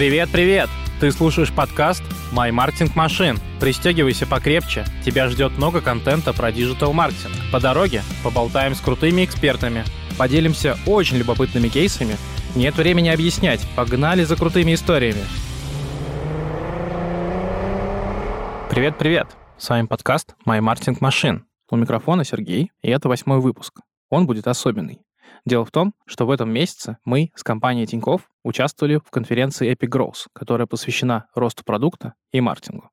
Привет-привет! Ты слушаешь подкаст «My Marketing Machine». Пристегивайся покрепче, тебя ждет много контента про digital-маркетинг. По дороге поболтаем с крутыми экспертами, поделимся очень любопытными кейсами. Нет времени объяснять, погнали за крутыми историями. Привет-привет! С вами подкаст «My Marketing Machine». У микрофона Сергей, и это восьмой выпуск. Он будет особенный. Дело в том, что в этом месяце мы с компанией Тинькофф участвовали в конференции Epic Growth, которая посвящена росту продукта и маркетингу.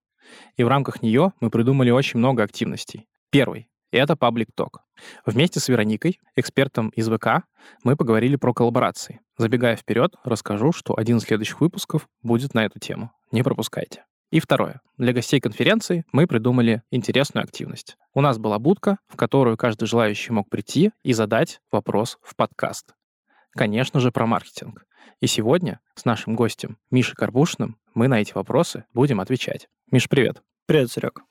И в рамках нее мы придумали очень много активностей. Первый — это Public Talk. Вместе с Вероникой, экспертом из ВК, мы поговорили про коллаборации. Забегая вперед, расскажу, что один из следующих выпусков будет на эту тему. Не пропускайте. И второе. Для гостей конференции мы придумали интересную активность. У нас была будка, в которую каждый желающий мог прийти и задать вопрос в подкаст. Конечно же, про маркетинг. И сегодня с нашим гостем Мишей Карбушным мы на эти вопросы будем отвечать. Миш, привет. Привет, Серег.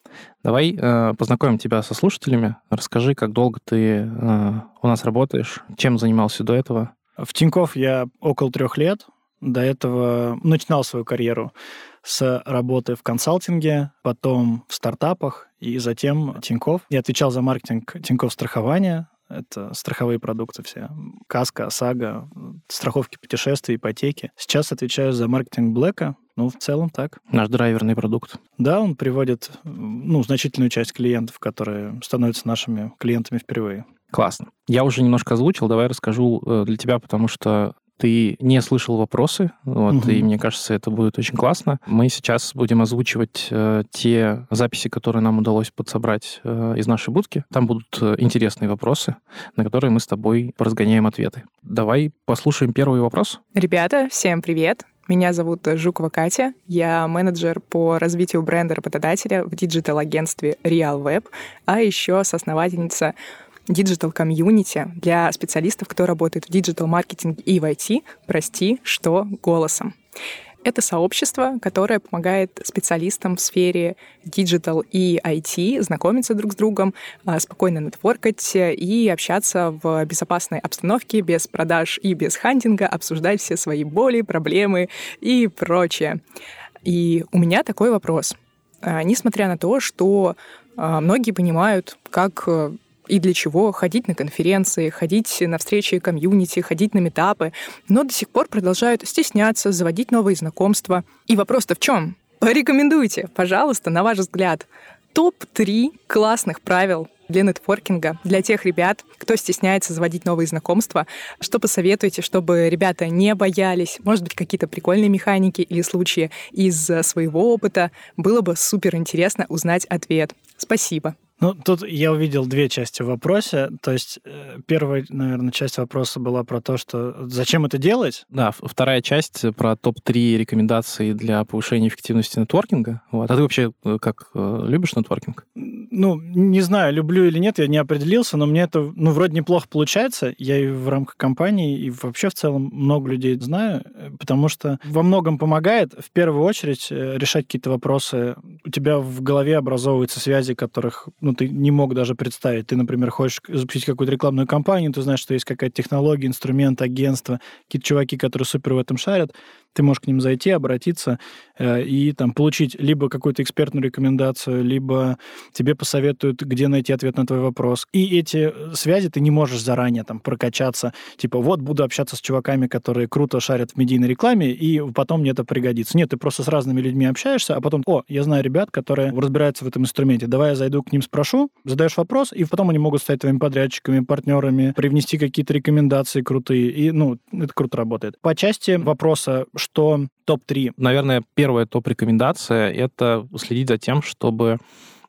Давай э, познакомим тебя со слушателями. Расскажи, как долго ты э, у нас работаешь, чем занимался до этого. В Тинькофф я около трех лет. До этого начинал свою карьеру с работы в консалтинге, потом в стартапах и затем Тиньков. Я отвечал за маркетинг Тиньков страхования, это страховые продукты все. Каска, ОСАГО, страховки путешествий, ипотеки. Сейчас отвечаю за маркетинг Блэка. Ну, в целом так. Наш драйверный продукт. Да, он приводит ну, значительную часть клиентов, которые становятся нашими клиентами впервые. Классно. Я уже немножко озвучил, давай расскажу э, для тебя, потому что ты не слышал вопросы, вот, угу. и мне кажется, это будет очень классно. Мы сейчас будем озвучивать э, те записи, которые нам удалось подсобрать э, из нашей будки. Там будут э, интересные вопросы, на которые мы с тобой поразгоняем ответы. Давай послушаем первый вопрос. Ребята, всем привет! Меня зовут Жукова Катя. Я менеджер по развитию бренда работодателя в digital-агентстве Realweb, а еще соосновательница digital-комьюнити для специалистов, кто работает в digital-маркетинге и в IT, прости, что голосом. Это сообщество, которое помогает специалистам в сфере digital и IT знакомиться друг с другом, а, спокойно нетворкать и общаться в безопасной обстановке, без продаж и без хантинга, обсуждать все свои боли, проблемы и прочее. И у меня такой вопрос. А, несмотря на то, что а, многие понимают, как и для чего ходить на конференции, ходить на встречи комьюнити, ходить на метапы, но до сих пор продолжают стесняться, заводить новые знакомства. И вопрос-то в чем? Порекомендуйте, пожалуйста, на ваш взгляд, топ-3 классных правил для нетворкинга, для тех ребят, кто стесняется заводить новые знакомства. Что посоветуете, чтобы ребята не боялись? Может быть, какие-то прикольные механики или случаи из своего опыта? Было бы супер интересно узнать ответ. Спасибо. Ну, тут я увидел две части в вопросе. То есть э, первая, наверное, часть вопроса была про то, что зачем это делать? Да, вторая часть про топ-3 рекомендаций для повышения эффективности нетворкинга. Вот. А ты вообще э, как э, любишь нетворкинг? Ну, не знаю, люблю или нет, я не определился, но мне это, ну, вроде неплохо получается. Я и в рамках компании, и вообще в целом много людей знаю, потому что во многом помогает в первую очередь решать какие-то вопросы. У тебя в голове образовываются связи, которых ну, ты не мог даже представить. Ты, например, хочешь запустить какую-то рекламную кампанию, ты знаешь, что есть какая-то технология, инструмент, агентство, какие-то чуваки, которые супер в этом шарят, ты можешь к ним зайти, обратиться э, и там получить либо какую-то экспертную рекомендацию, либо тебе посоветуют, где найти ответ на твой вопрос. И эти связи ты не можешь заранее там прокачаться, типа вот буду общаться с чуваками, которые круто шарят в медийной рекламе, и потом мне это пригодится. Нет, ты просто с разными людьми общаешься, а потом, о, я знаю ребят, которые разбираются в этом инструменте, давай я зайду к ним, спрошу, задаешь вопрос, и потом они могут стать твоими подрядчиками, партнерами, привнести какие-то рекомендации крутые, и, ну, это круто работает. По части вопроса, что топ-3? Наверное, первая топ-рекомендация — это следить за тем, чтобы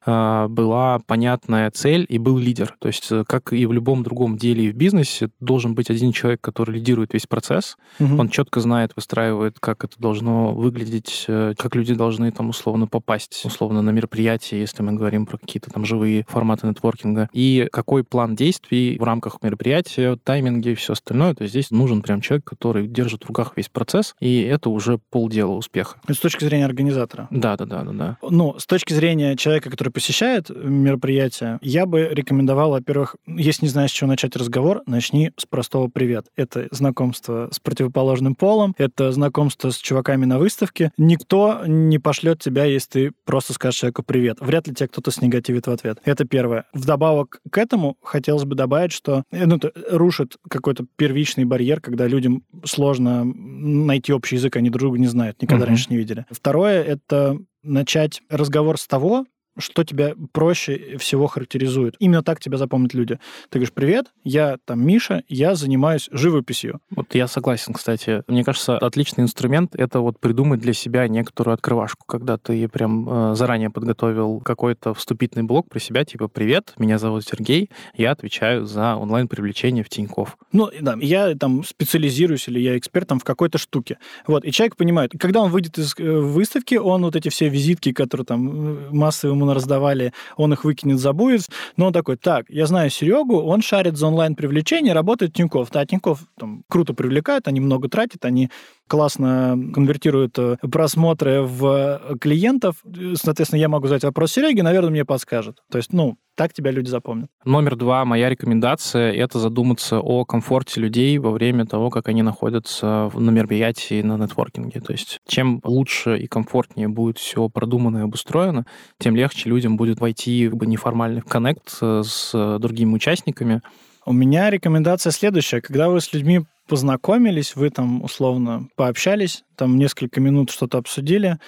была понятная цель и был лидер. То есть, э, как и в любом другом деле и в бизнесе, должен быть один человек, который лидирует весь процесс. Угу. Он четко знает, выстраивает, как это должно выглядеть, э, как люди должны там условно попасть, условно на мероприятие, если мы говорим про какие-то там живые форматы нетворкинга, и какой план действий в рамках мероприятия, тайминги и все остальное. То есть здесь нужен прям человек, который держит в руках весь процесс, и это уже полдела успеха. С точки зрения организатора. Да, да, да, да, да. Ну, с точки зрения человека, который посещает мероприятие, я бы рекомендовал, во-первых, если не знаешь, с чего начать разговор, начни с простого «привет». Это знакомство с противоположным полом, это знакомство с чуваками на выставке. Никто не пошлет тебя, если ты просто скажешь человеку «привет». Вряд ли тебя кто-то снегативит в ответ. Это первое. Вдобавок к этому хотелось бы добавить, что э, ну, это рушит какой-то первичный барьер, когда людям сложно найти общий язык, они друг друга не знают, никогда uh-huh. раньше не видели. Второе — это начать разговор с того, что тебя проще всего характеризует. Именно так тебя запомнят люди. Ты говоришь, привет, я там Миша, я занимаюсь живописью. Вот я согласен, кстати. Мне кажется, отличный инструмент — это вот придумать для себя некоторую открывашку, когда ты прям э, заранее подготовил какой-то вступительный блок про себя, типа «Привет, меня зовут Сергей, я отвечаю за онлайн-привлечение в Тинькофф». Ну, да, я там специализируюсь или я эксперт там в какой-то штуке. Вот, и человек понимает, когда он выйдет из э, выставки, он вот эти все визитки, которые там э, массово раздавали, он их выкинет, забудет. Но он такой, так, я знаю Серегу, он шарит за онлайн-привлечение, работает Тиньков. Да, Тиньков там круто привлекает, они много тратят, они классно конвертируют э, просмотры в клиентов. Соответственно, я могу задать вопрос Сереге, наверное, мне подскажет. То есть, ну, так тебя люди запомнят. Номер два, моя рекомендация, это задуматься о комфорте людей во время того, как они находятся на мероприятии, на нетворкинге. То есть чем лучше и комфортнее будет все продумано и обустроено, тем легче людям будет войти в неформальный коннект с другими участниками. У меня рекомендация следующая. Когда вы с людьми познакомились, вы там условно пообщались, там несколько минут что-то обсудили,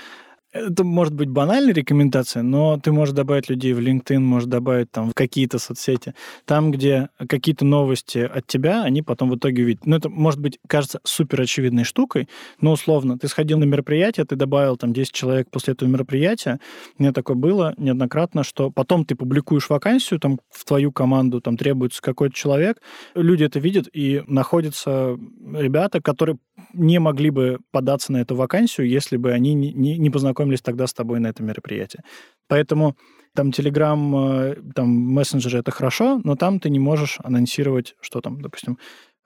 это может быть банальная рекомендация, но ты можешь добавить людей в LinkedIn, можешь добавить там в какие-то соцсети, там, где какие-то новости от тебя, они потом в итоге видят. Ну, это может быть, кажется, супер очевидной штукой, но условно, ты сходил на мероприятие, ты добавил там 10 человек после этого мероприятия, меня такое было неоднократно, что потом ты публикуешь вакансию, там в твою команду там требуется какой-то человек, люди это видят, и находятся ребята, которые не могли бы податься на эту вакансию, если бы они не, не, не познакомились тогда с тобой на этом мероприятии. Поэтому там Telegram, э, там мессенджеры — это хорошо, но там ты не можешь анонсировать, что там, допустим,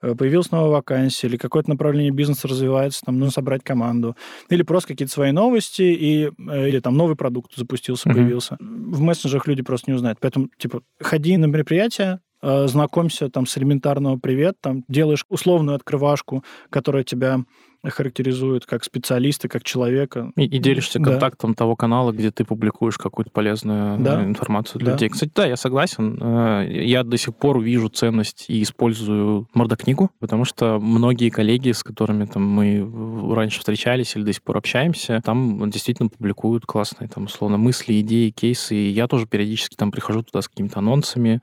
э, появилась новая вакансия, или какое-то направление бизнеса развивается, там нужно собрать команду, или просто какие-то свои новости, и, э, или там новый продукт запустился, mm-hmm. появился. В мессенджерах люди просто не узнают. Поэтому, типа, ходи на мероприятие, знакомься там с элементарного привет, там делаешь условную открывашку, которая тебя характеризует как специалиста, как человека. И, и делишься да. контактом того канала, где ты публикуешь какую-то полезную да. информацию для да. людей. Кстати, да, я согласен. Э, я до сих пор вижу ценность и использую мордокнигу, потому что многие коллеги, с которыми там мы раньше встречались или до сих пор общаемся, там действительно публикуют классные там условно мысли, идеи, кейсы. И я тоже периодически там прихожу туда с какими-то анонсами,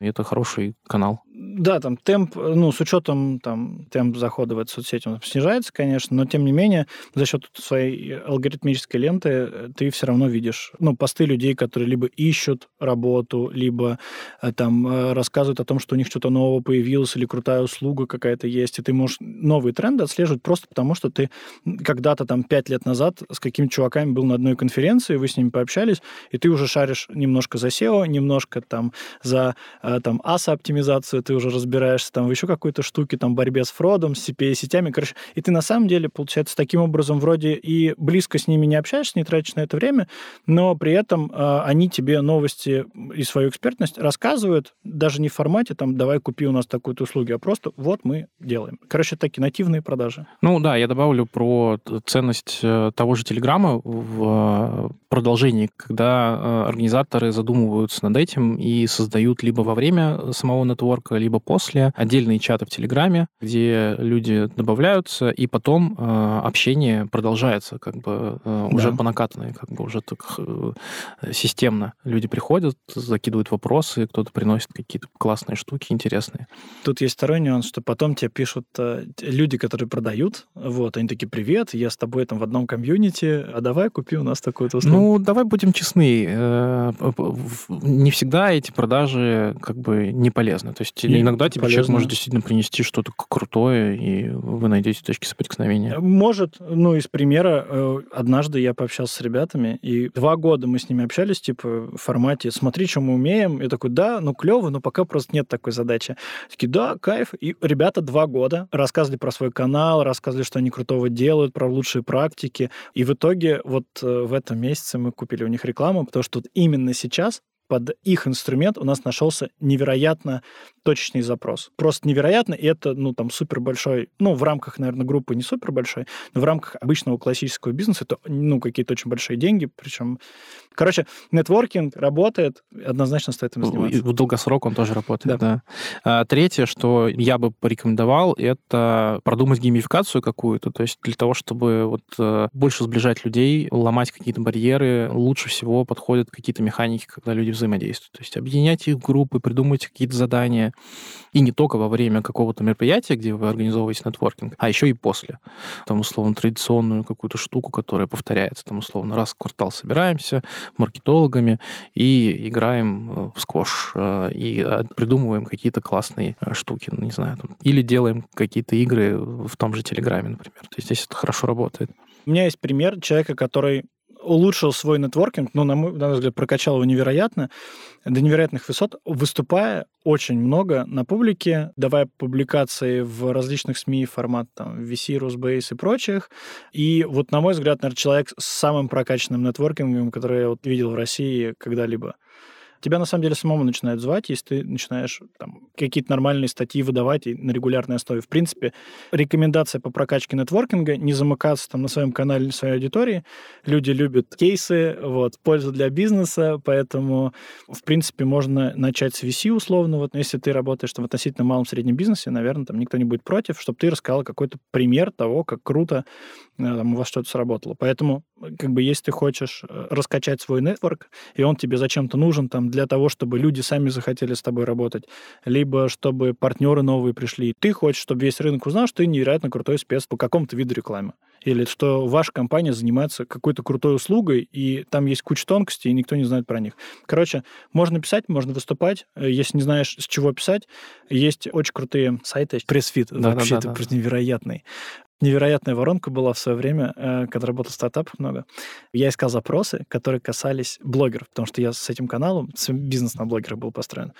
и это хороший канал. Да, там темп, ну, с учетом там темп захода в эту соцсеть, он снижается, конечно, но тем не менее за счет своей алгоритмической ленты э, ты все равно видишь, ну, посты людей, которые либо ищут работу, либо э, там э, рассказывают о том, что у них что-то нового появилось или крутая услуга какая-то есть, и ты можешь новые тренды отслеживать просто потому, что ты когда-то там пять лет назад с какими-то чуваками был на одной конференции, вы с ними пообщались, и ты уже шаришь немножко за SEO, немножко там за там ASA-оптимизацию, ты уже разбираешься там еще какой-то штуке, там, борьбе с фродом, с CPA-сетями, короче, и ты на самом деле, получается, таким образом вроде и близко с ними не общаешься, не тратишь на это время, но при этом э, они тебе новости и свою экспертность рассказывают, даже не в формате, там, давай купи у нас такую-то услугу, а просто вот мы делаем. Короче, такие нативные продажи. Ну да, я добавлю про ценность э, того же Телеграма в э, продолжении, когда э, организаторы задумываются над этим и создают либо во время самого нетворка, либо после отдельные чаты в Телеграме, где люди добавляются, и потом э, общение продолжается как бы э, уже да. по накатанной, как бы уже так э, системно. Люди приходят, закидывают вопросы, кто-то приносит какие-то классные штуки интересные. Тут есть второй нюанс, что потом тебе пишут э, люди, которые продают, вот, они такие, привет, я с тобой там в одном комьюнити, а давай купи у нас такую-то услугу. Ну, давай будем честны, э, не всегда эти продажи как бы не полезны. То есть очень Иногда тебе человек полезно. может действительно принести что-то крутое, и вы найдете точки соприкосновения. Может, ну, из примера, э, однажды я пообщался с ребятами, и два года мы с ними общались, типа, в формате «смотри, что мы умеем». Я такой, да, ну, клево, но пока просто нет такой задачи. Такие, да, кайф. И ребята два года рассказывали про свой канал, рассказывали, что они крутого делают, про лучшие практики. И в итоге вот э, в этом месяце мы купили у них рекламу, потому что вот именно сейчас под их инструмент у нас нашелся невероятно точечный запрос. Просто невероятно, и это, ну, там, супер большой, ну, в рамках, наверное, группы не супер большой, но в рамках обычного классического бизнеса это, ну, какие-то очень большие деньги, причем... Короче, нетворкинг работает, однозначно стоит им И заниматься. В долгосрок он тоже работает, да. А, Третье, что я бы порекомендовал, это продумать геймификацию какую-то, то есть для того, чтобы вот э, больше сближать людей, ломать какие-то барьеры, лучше всего подходят какие-то механики, когда люди взаимодействуют. То есть объединять их в группы, придумать какие-то задания. И не только во время какого-то мероприятия, где вы организовываете нетворкинг, а еще и после. Там, условно, традиционную какую-то штуку, которая повторяется. Там, условно, раз в квартал собираемся, маркетологами и играем э, в сквош, э, и э, придумываем какие-то классные штуки, ну, не знаю, там, или делаем какие-то игры в том же Телеграме, например. То есть здесь это хорошо работает. У меня есть пример человека, который улучшил свой нетворкинг, ну, на мой, на мой взгляд, прокачал его невероятно, до невероятных высот, выступая очень много на публике, давая публикации в различных СМИ, формат там VC, Росбейс и прочих. И вот, на мой взгляд, наверное, человек с самым прокачанным нетворкингом, который я вот видел в России когда-либо. Тебя на самом деле самому начинают звать, если ты начинаешь там, какие-то нормальные статьи выдавать и на регулярной основе. В принципе, рекомендация по прокачке нетворкинга не замыкаться там на своем канале или своей аудитории. Люди любят кейсы, вот, пользу для бизнеса, поэтому, в принципе, можно начать с VC условно. Вот, если ты работаешь там, в относительно малом среднем бизнесе, наверное, там никто не будет против, чтобы ты рассказал какой-то пример того, как круто там, у вас что-то сработало. Поэтому, как бы, если ты хочешь э, раскачать свой нетворк, и он тебе зачем-то нужен там для того, чтобы люди сами захотели с тобой работать, либо чтобы партнеры новые пришли. Ты хочешь, чтобы весь рынок узнал, что ты невероятно крутой спец по какому-то виду рекламы. Или что ваша компания занимается какой-то крутой услугой, и там есть куча тонкостей, и никто не знает про них. Короче, можно писать, можно выступать. Э, Если не знаешь, с чего писать, есть очень крутые сайты. Pressfeed Да-да-да-да. вообще это просто невероятный. Невероятная воронка была в свое время, э, когда работал в стартапах много. Я искал запросы, которые касались блогеров, потому что я с этим каналом, бизнес на блогерах был построен.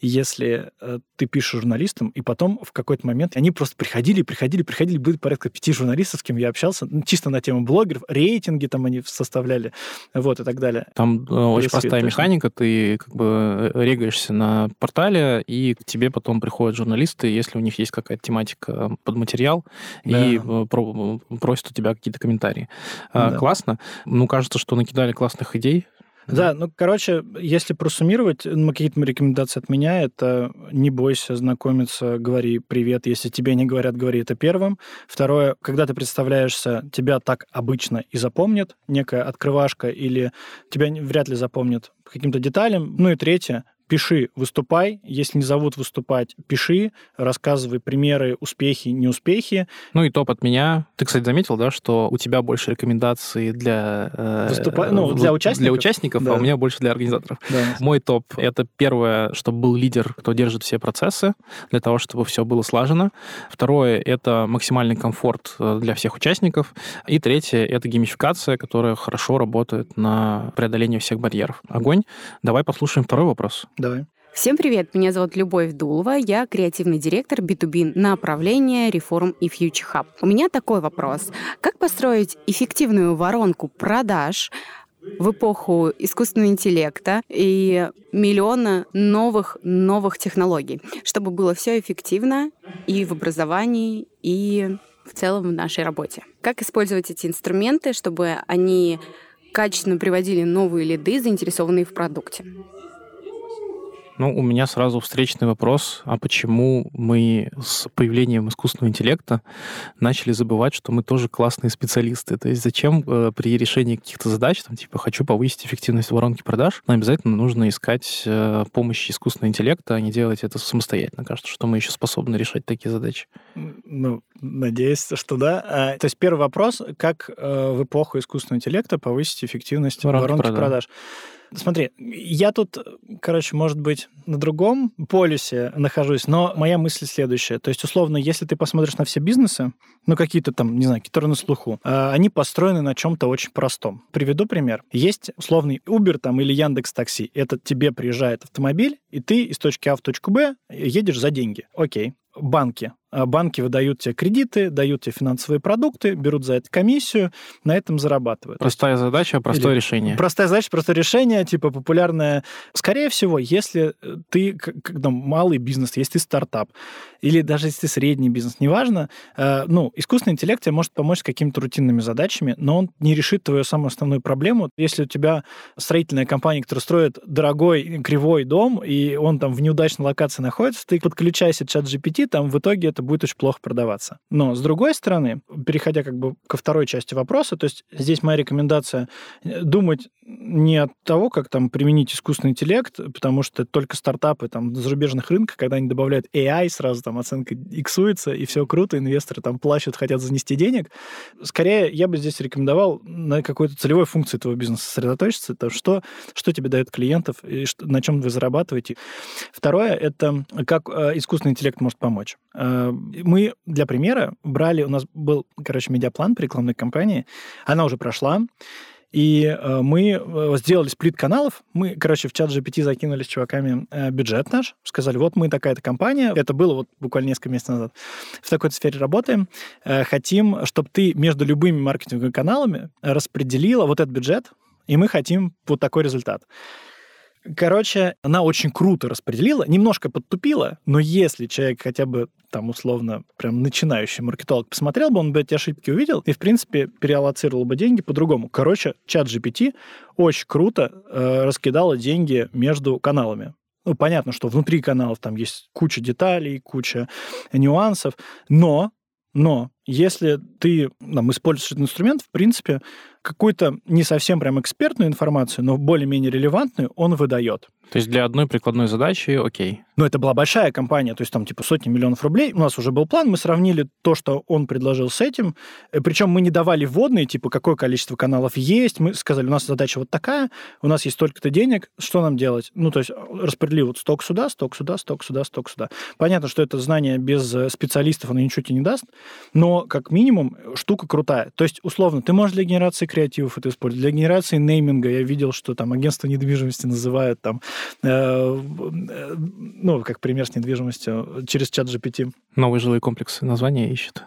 И если э, ты пишешь журналистам, и потом в какой-то момент они просто приходили, приходили, приходили, было порядка пяти журналистов, с кем я общался, ну, чисто на тему блогеров, рейтинги там они составляли, вот, и так далее. Там э, очень простая точно. механика. Ты как бы э, регаешься на портале, и к тебе потом приходят журналисты, если у них есть какая-то тематика под материал, и Да. э, про- просят у тебя какие-то комментарии. А, Да. Классно. Ну, кажется, что накидали классных идей. Да, ну, короче, если просуммировать, ну, какие-то рекомендации от меня, это не бойся знакомиться, говори привет. Если тебе не говорят, говори это первым. Второе, когда ты представляешься, тебя так обычно и запомнят, некая открывашка, или тебя вряд ли запомнят по каким-то деталям. Ну и третье, пиши, выступай. Если не зовут выступать, пиши, рассказывай примеры, успехи, неуспехи. Ну и топ от меня. Ты, кстати, заметил, да, что у тебя больше рекомендаций для... э, Выступа- ну, в- для участников? Для участников, а Да. у меня больше для организаторов. Да. Мой топ — это первое, чтобы был лидер, кто держит все процессы, для того, чтобы все было слажено. Второе — это максимальный комфорт э, для всех участников. И третье — это геймификация, которая хорошо работает на преодоление всех барьеров. Огонь. Давай послушаем второй вопрос. Давай. Всем привет, меня зовут Любовь Дулова, я креативный директор B2B направления Reform и Future Hub. У меня такой вопрос. Как построить эффективную воронку продаж в эпоху искусственного интеллекта и миллиона новых новых технологий, чтобы было все эффективно и в образовании, и в целом в нашей работе. Как использовать эти инструменты, чтобы они качественно приводили новые лиды, заинтересованные в продукте? Ну, у меня сразу встречный вопрос, а почему мы с появлением искусственного интеллекта начали забывать, что мы тоже классные специалисты? То есть зачем э, при решении каких-то задач, там, типа, хочу повысить эффективность воронки продаж, нам обязательно нужно искать э, помощь искусственного интеллекта, а не делать это самостоятельно. Кажется, что мы еще способны решать такие задачи. Ну, надеюсь, что да. А, то есть первый вопрос, как э, в эпоху искусственного интеллекта повысить эффективность Воронки воронки, продаж. продаж. Смотри, я тут, короче, может быть, на другом полюсе нахожусь, но моя мысль следующая. То есть, условно, если ты посмотришь на все бизнесы, ну, какие-то там, не знаю, которые на слуху, а, они построены на чем-то очень простом. Приведу пример. Есть условный Uber там или Яндекс Такси. Это тебе приезжает автомобиль, и ты из точки А в точку Б едешь за деньги. Окей. Банки банки выдают тебе кредиты, дают тебе финансовые продукты, берут за это комиссию, на этом зарабатывают. Простая задача, простое Или решение. Простая задача, простое решение, типа популярное. Скорее всего, если э, ты когда малый бизнес, если ты стартап, или даже если ты средний бизнес, неважно, э, ну, искусственный интеллект тебе может помочь с какими-то рутинными задачами, но он не решит твою самую основную проблему. Если у тебя строительная компания, которая строит дорогой кривой дом, и он там в неудачной локации находится, ты подключайся чат GPT, там в итоге это будет очень плохо продаваться. Но, с другой стороны, переходя как бы ко второй части вопроса, то есть здесь моя рекомендация э, думать не от того, как там применить искусственный интеллект, потому что только стартапы там зарубежных рынках, когда они добавляют AI, сразу там оценка иксуется, и все круто, инвесторы там плачут, хотят занести денег. Скорее, я бы здесь рекомендовал на какой-то целевой функции твоего бизнеса сосредоточиться, то что, что тебе дает клиентов, и что, на чем вы зарабатываете. Второе, это как э, искусственный интеллект может помочь. Мы, для примера, брали, у нас был, короче, медиаплан по рекламной кампании, она уже прошла, и э, мы э, сделали сплит каналов. Мы, короче, в чат GPT закинули с чуваками э, бюджет наш, сказали, вот мы такая-то компания, это было вот буквально несколько месяцев назад, в такой-то сфере работаем, хотим, чтобы ты между любыми маркетинговыми каналами распределила вот этот бюджет, и мы хотим вот такой результат. Короче, она очень круто распределила, немножко подтупила, но если человек хотя бы там условно прям начинающий маркетолог посмотрел бы, он бы эти ошибки увидел и, в принципе, переаллоцировал бы деньги по-другому. Короче, чат GPT очень круто э, раскидала деньги между каналами. Ну, понятно, что внутри каналов там есть куча деталей, куча нюансов, но, но если ты там, используешь этот инструмент, в принципе, какую-то не совсем прям экспертную информацию, но более-менее релевантную он выдает. То есть для одной прикладной задачи окей. Но это была большая компания, то есть там типа сотни миллионов рублей. У нас уже был план, мы сравнили то, что он предложил с этим. Э, Причем мы не давали вводные, типа какое количество каналов есть. Мы сказали, у нас задача вот такая, у нас есть столько-то денег, что нам делать? Ну, то есть распредели вот сток сюда, сток сюда, сток сюда, сток сюда. Понятно, что это знание без э, специалистов, оно ничего тебе не даст, но как минимум штука крутая. То есть, условно, ты можешь для генерации креативов это использовать, для генерации нейминга. Я видел, что там агентство недвижимости называют там Э, ну, как пример с недвижимостью, через чат GPT. Новые жилые комплексы название ищет.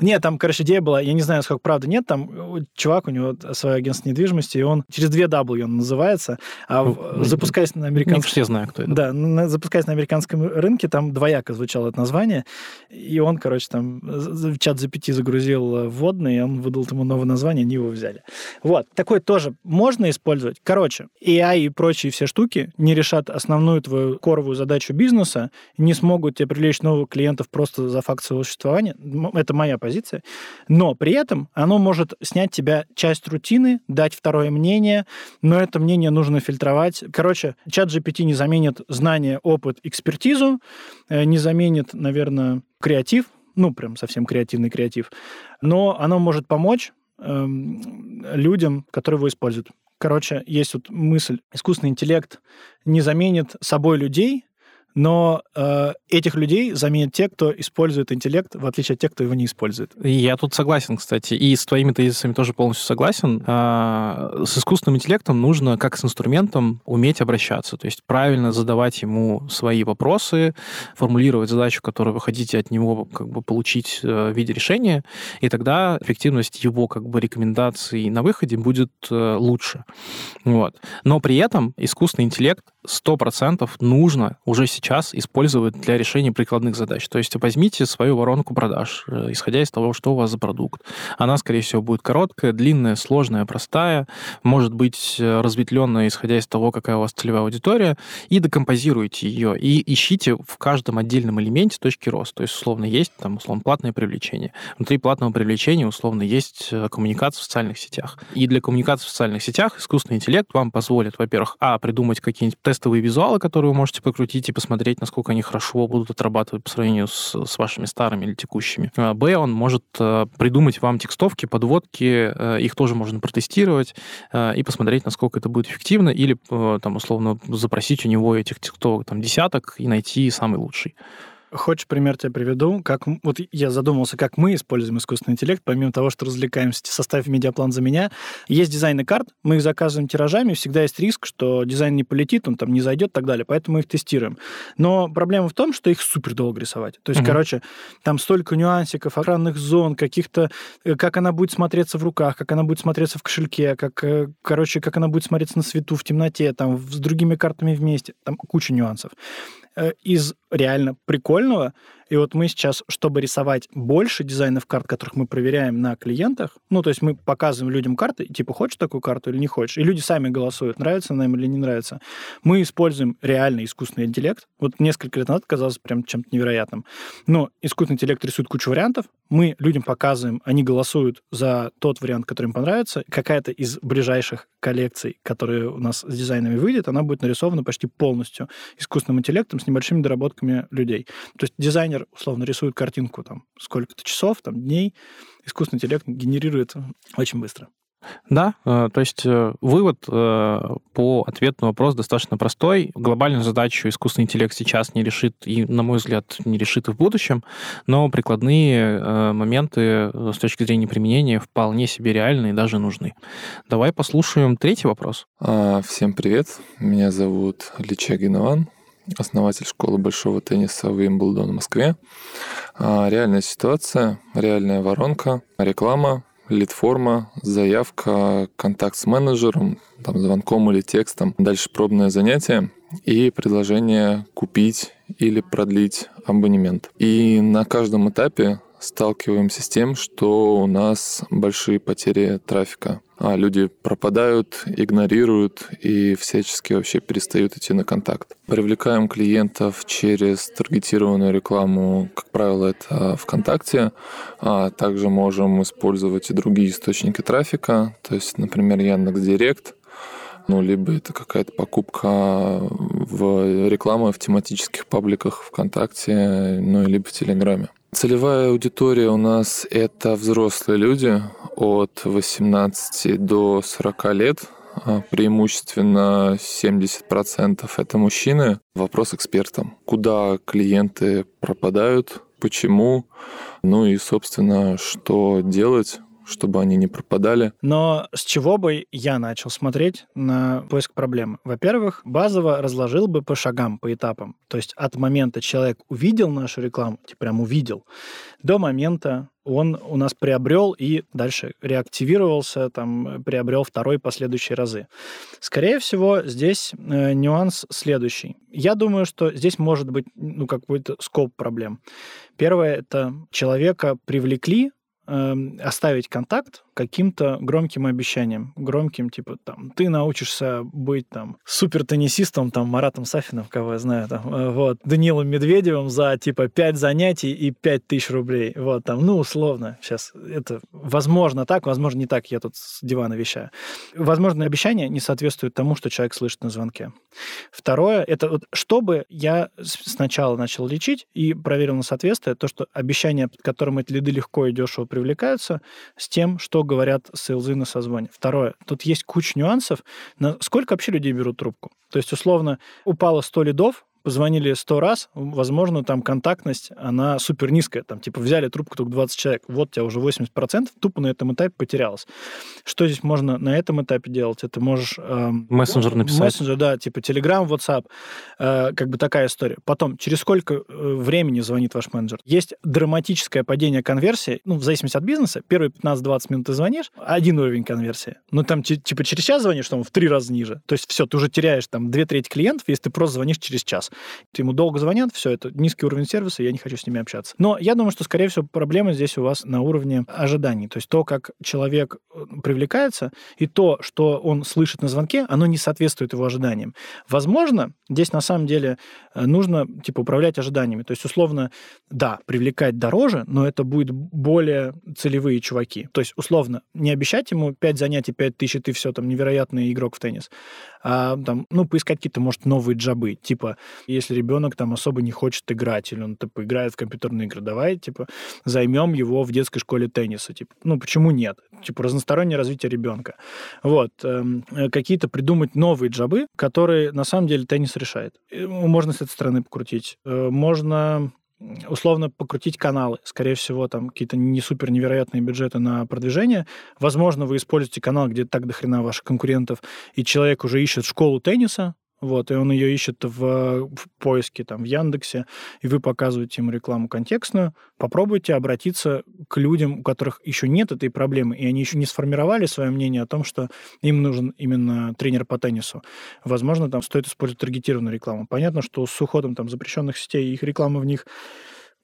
Нет, там, короче, идея была, я не знаю, сколько правда нет, там чувак, у него свое агентство недвижимости, и он через две W он называется, а ну, запускаясь на американском... Не все знаю, кто это. Да, на, запускаясь на американском рынке, там двояко звучало это название, и он, короче, там в чат GPT загрузил вводный, и он выдал ему новое название, они его взяли. Вот, такое тоже можно использовать. Короче, AI и прочие все штуки не решат основную твою коровую задачу бизнеса, не смогут тебе привлечь новых клиентов просто за факт своего существования. Это это моя позиция. Но при этом оно может снять тебя часть рутины, дать второе мнение, но это мнение нужно фильтровать. Короче, чат GPT не заменит знания, опыт, экспертизу, э, не заменит, наверное, креатив, ну, прям совсем креативный креатив, но оно может помочь эм, людям, которые его используют. Короче, есть вот мысль, искусственный интеллект не заменит собой людей, но э, этих людей заменят те, кто использует интеллект, в отличие от тех, кто его не использует. Я тут согласен, кстати, и с твоими тезисами тоже полностью согласен. А, с искусственным интеллектом нужно, как с инструментом, уметь обращаться, то есть правильно задавать ему свои вопросы, формулировать задачу, которую вы хотите от него как бы получить э, в виде решения, и тогда эффективность его как бы рекомендаций на выходе будет э, лучше. Вот. Но при этом искусственный интеллект 100% нужно уже сейчас использовать для решения прикладных задач. То есть возьмите свою воронку продаж, э, исходя из того, что у вас за продукт. Она, скорее всего, будет короткая, длинная, сложная, простая, может быть э, разветвленная, исходя из того, какая у вас целевая аудитория, и декомпозируйте ее, и ищите в каждом отдельном элементе точки роста. То есть, условно, есть там, условно, платное привлечение. Внутри платного привлечения, условно, есть э, коммуникация в социальных сетях. И для коммуникации в социальных сетях искусственный интеллект вам позволит, во-первых, а, придумать какие-нибудь тестовые визуалы, которые вы можете покрутить и посмотреть, насколько они хорошо будут отрабатывать по сравнению с, с вашими старыми или текущими. А, б, он может э, придумать вам текстовки, подводки, э, их тоже можно протестировать э, и посмотреть, насколько это будет эффективно, или там условно запросить у него этих текстовок там десяток и найти самый лучший. Хочешь, пример тебе приведу? Как, вот я задумался, как мы используем искусственный интеллект, помимо того, что развлекаемся, составив медиаплан за меня. Есть дизайны карт, мы их заказываем тиражами, всегда есть риск, что дизайн не полетит, он там не зайдет и так далее, поэтому мы их тестируем. Но проблема в том, что их супер долго рисовать. То есть, угу. короче, там столько нюансиков, охранных зон, каких-то, э, как она будет смотреться в руках, как она будет смотреться в кошельке, как, э, короче, как она будет смотреться на свету, в темноте, там, с другими картами вместе, там куча нюансов. Э, из реально прикольного и вот мы сейчас, чтобы рисовать больше дизайнов карт, которых мы проверяем на клиентах, ну, то есть мы показываем людям карты, типа, хочешь такую карту или не хочешь, и люди сами голосуют, нравится нам или не нравится. Мы используем реальный искусственный интеллект. Вот несколько лет назад казалось прям чем-то невероятным. Но искусственный интеллект рисует кучу вариантов, мы людям показываем, они голосуют за тот вариант, который им понравится. Какая-то из ближайших коллекций, которые у нас с дизайнами выйдет, она будет нарисована почти полностью искусственным интеллектом с небольшими доработками людей. То есть дизайнер условно рисует картинку там сколько-то часов, там дней, искусственный интеллект генерирует очень быстро. Да, э, то есть э, вывод э, по ответу на вопрос достаточно простой. Глобальную задачу искусственный интеллект сейчас не решит и, на мой взгляд, не решит и в будущем, но прикладные моменты с точки зрения применения вполне себе реальны и даже нужны. Давай послушаем третий вопрос. А, всем привет, меня зовут Личагин Иван, основатель школы большого тенниса Уимблдон в Москве. А, реальная ситуация, реальная воронка, реклама, лид-форма, заявка, контакт с менеджером, там, звонком или текстом, дальше пробное занятие и предложение купить или продлить абонемент. И на каждом этапе сталкиваемся с тем, что у нас большие потери трафика. А люди пропадают, игнорируют и всячески вообще перестают идти на контакт. Привлекаем клиентов через таргетированную рекламу, как правило, это ВКонтакте. А также можем использовать и другие источники трафика, то есть, например, Яндекс.Директ, ну, либо это какая-то покупка в рекламу в тематических пабликах ВКонтакте, ну, либо в Телеграме. Целевая аудитория у нас это взрослые люди от 18 до 40 лет. А преимущественно 70% это мужчины. Вопрос экспертам. Куда клиенты пропадают, почему, ну и, собственно, что делать, чтобы они не пропадали. Но с чего бы я начал смотреть на поиск проблемы? Во-первых, базово разложил бы по шагам, по этапам. То есть от момента человек увидел нашу рекламу, типа прям увидел, до момента он у нас приобрел и дальше реактивировался, там, приобрел второй последующие разы. Скорее всего, здесь э, нюанс следующий. Я думаю, что здесь может быть ну, какой-то скоп проблем. Первое — это человека привлекли, э, оставить контакт, каким-то громким обещанием. Громким, типа, там, ты научишься быть, там, супер теннисистом, там, Маратом Сафином, кого я знаю, там, э, вот, Данилом Медведевым за, типа, 5 занятий и 5 тысяч рублей. Вот, там, ну, условно, сейчас это возможно так, возможно не так, я тут с дивана вещаю. Возможно, обещание не соответствует тому, что человек слышит на звонке. Второе, это вот, чтобы я сначала начал лечить и проверил на соответствие, то, что обещания, под которым эти лиды легко и дешево привлекаются, с тем, что говорят сейлзы на созвоне. Второе, тут есть куча нюансов. На сколько вообще людей берут трубку? То есть, условно, упало 100 лидов, позвонили сто раз, возможно, там контактность, она супер низкая. Там, типа, взяли трубку только 20 человек, вот у тебя уже 80%, тупо на этом этапе потерялось. Что здесь можно на этом этапе делать? Это можешь... Э, мессенджер написать. Мессенджер, да, типа Telegram, WhatsApp, э, как бы такая история. Потом, через сколько э, времени звонит ваш менеджер? Есть драматическое падение конверсии, ну, в зависимости от бизнеса. Первые 15-20 минут ты звонишь, один уровень конверсии. Ну, там, типа, через час звонишь, там, в три раза ниже. То есть все, ты уже теряешь там две трети клиентов, если ты просто звонишь через час. Ему долго звонят, все это низкий уровень сервиса, я не хочу с ними общаться. Но я думаю, что, скорее всего, проблема здесь у вас на уровне ожиданий. То есть то, как человек э, привлекается, и то, что он слышит на звонке, оно не соответствует его ожиданиям. Возможно, здесь на самом деле э, нужно типа управлять ожиданиями. То есть, условно, да, привлекать дороже, но это будет более целевые чуваки. То есть, условно, не обещать ему 5 занятий, 5 тысяч, и ты все, там, невероятный игрок в теннис. А, там, ну, поискать какие-то, может, новые джабы. Типа, если ребенок там особо не хочет играть, или он, типа, играет в компьютерные игры, давай, типа, займем его в детской школе тенниса. Типа, ну, почему нет? Типа, разностороннее развитие ребенка. Вот. Эм, какие-то придумать новые джабы, которые, на самом деле, теннис решает. Можно с этой стороны покрутить. Э, можно условно покрутить каналы. Скорее всего, там какие-то не супер невероятные бюджеты на продвижение. Возможно, вы используете канал, где так до хрена ваших конкурентов, и человек уже ищет школу тенниса, вот, и он ее ищет в, в поиске, там, в Яндексе, и вы показываете ему рекламу контекстную, попробуйте обратиться к людям, у которых еще нет этой проблемы, и они еще не сформировали свое мнение о том, что им нужен именно тренер по теннису. Возможно, там стоит использовать таргетированную рекламу. Понятно, что с уходом там запрещенных сетей, их реклама в них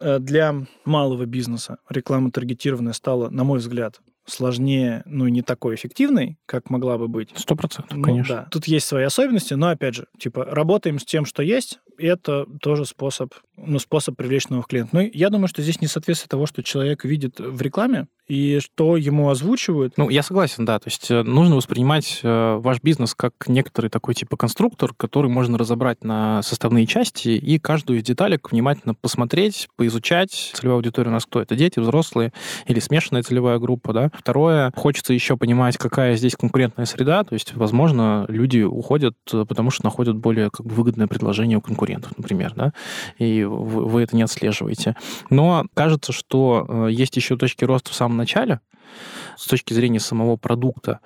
э, для малого бизнеса реклама таргетированная стала, на мой взгляд, сложнее, ну, не такой эффективной, как могла бы быть. Сто процентов, ну, конечно. Да. Тут есть свои особенности, но, опять же, типа, работаем с тем, что есть, и это тоже способ, ну, способ привлечь новых клиентов. Но я думаю, что здесь несоответствие того, что человек видит в рекламе, и что ему озвучивают. Ну, я согласен, да. То есть э, нужно воспринимать э, ваш бизнес как некоторый такой типа конструктор, который можно разобрать на составные части и каждую из деталек внимательно посмотреть, поизучать. Целевая аудитория у нас кто? Это дети, взрослые или смешанная целевая группа, да. Второе, хочется еще понимать, какая здесь конкурентная среда. То есть, возможно, люди уходят, э, потому что находят более как бы, выгодное предложение у конкурентов, например, да, и вы, вы это не отслеживаете. Но кажется, что есть еще точки роста в самом начале, с точки зрения самого продукта,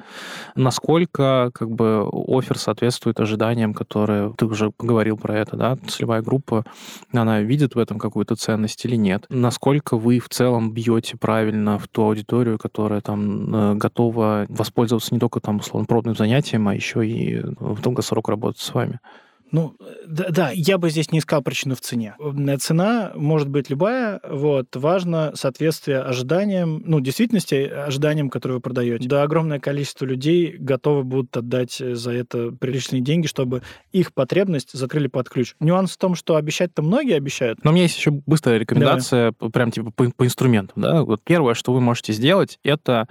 насколько как бы офер соответствует ожиданиям, которые ты уже поговорил про это, да, целевая группа, она видит в этом какую-то ценность или нет, насколько вы в целом бьете правильно в ту аудиторию, которая там э, готова воспользоваться не только там условно пробным занятием, а еще и в долгосрок работать с вами. Ну, да, да, я бы здесь не искал причину в цене. Цена может быть любая, вот, важно соответствие ожиданиям, ну, действительности, ожиданиям, которые вы продаете. Да, огромное количество людей готовы будут отдать за это приличные деньги, чтобы их потребность закрыли под ключ. Нюанс в том, что обещать-то многие обещают. Но у меня есть еще быстрая рекомендация, Давай. прям типа по, по инструментам, да. Вот первое, что вы можете сделать, это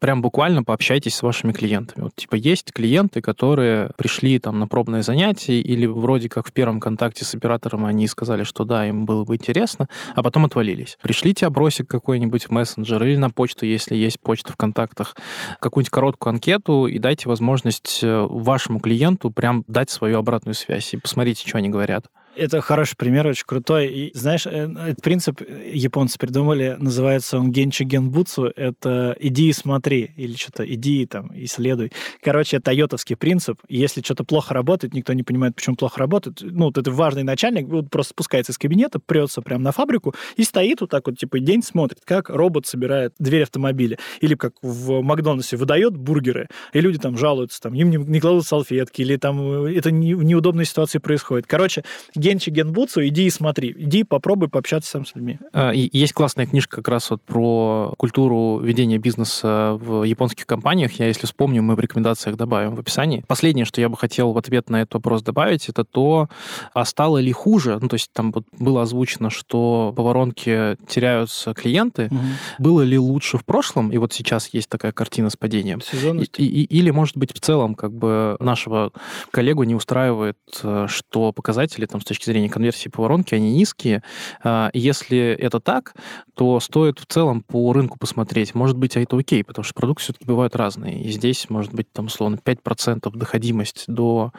прям буквально пообщайтесь с вашими клиентами. Вот, типа, есть клиенты, которые пришли там на пробное занятие или вроде как в первом контакте с оператором они сказали, что да, им было бы интересно, а потом отвалились. Пришлите опросик какой-нибудь в мессенджер или на почту, если есть почта в контактах, какую-нибудь короткую анкету и дайте возможность э, вашему клиенту прям дать свою обратную связь и посмотрите, что они говорят. Это хороший пример, очень крутой. И знаешь, э, этот принцип японцы придумали, называется он генчи генбуцу. Это иди и смотри, или что-то иди там, исследуй. Короче, это йотовский принцип. Если что-то плохо работает, никто не понимает, почему плохо работает. Ну, вот это важный начальник вот просто спускается из кабинета, прется прямо на фабрику и стоит вот так вот, типа, день смотрит, как робот собирает дверь автомобиля. Или как в Макдональдсе выдает бургеры, и люди там жалуются, там, им не, не кладут салфетки, или там э, это не, в неудобной ситуации происходит. Короче, Генчи Генбуцу, иди и смотри. Иди попробуй пообщаться сам с людьми. А, есть классная книжка как раз вот про культуру ведения бизнеса в японских компаниях. Я, если вспомню, мы в рекомендациях добавим в описании. Последнее, что я бы хотел в ответ на этот вопрос добавить, это то, а стало ли хуже. Ну, то есть там вот было озвучено, что по воронке теряются клиенты. Угу. Было ли лучше в прошлом? И вот сейчас есть такая картина с падением. Сезонность. И, и, или, может быть, в целом как бы нашего коллегу не устраивает, э, что показатели там с точки точки зрения конверсии по воронке, они низкие. А, если это так, то стоит в целом по рынку посмотреть. Может быть, а это окей, потому что продукты все-таки бывают разные. И здесь может быть, там, условно, 5% доходимость до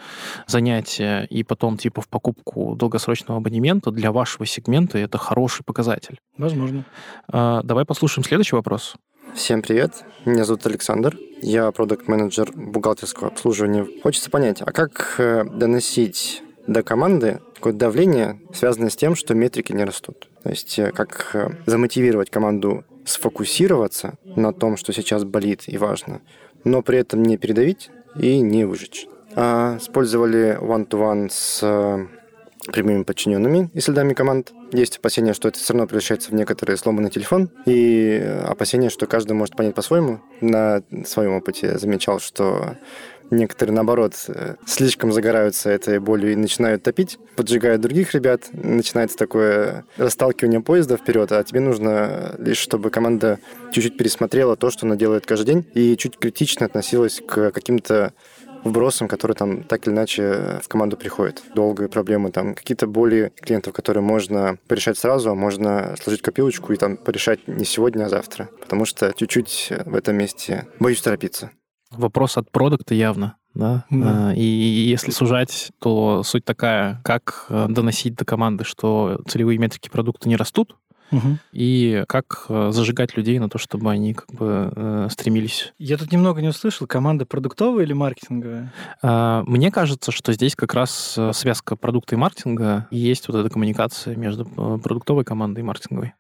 занятия и потом, типа, в покупку долгосрочного абонемента для вашего сегмента это хороший показатель. Возможно. А, давай послушаем следующий вопрос. Всем привет, меня зовут Александр, я продукт-менеджер бухгалтерского обслуживания. Хочется понять, а как э, доносить до команды какое-то давление, связанное с тем, что метрики не растут. То есть э, как э, замотивировать команду сфокусироваться на том, что сейчас болит и важно, но при этом не передавить и не выжечь. А использовали one-to-one с э, прямыми подчиненными и следами команд. Есть опасения, что это все равно превращается в некоторый сломанный телефон, и опасения, что каждый может понять по-своему. На своем опыте замечал, что Некоторые, наоборот, э, слишком загораются этой болью и начинают топить, поджигают других ребят. Начинается такое расталкивание поезда вперед, а тебе нужно лишь, чтобы команда чуть-чуть пересмотрела то, что она делает каждый день, и чуть критично относилась к каким-то вбросам, которые там так или иначе в команду приходят. Долгие проблемы, там какие-то боли клиентов, которые можно порешать сразу, а можно сложить копилочку и там порешать не сегодня, а завтра. Потому что чуть-чуть в этом месте боюсь торопиться. Вопрос от продукта явно, да? да. А, и если сужать, то суть такая, как э, доносить до команды, что целевые метрики продукта не растут, угу. и как э, зажигать людей на то, чтобы они как бы э, стремились. Я тут немного не услышал, команда продуктовая или маркетинговая? А, мне кажется, что здесь как раз связка продукта и маркетинга, и есть вот эта коммуникация между продуктовой командой и маркетинговой.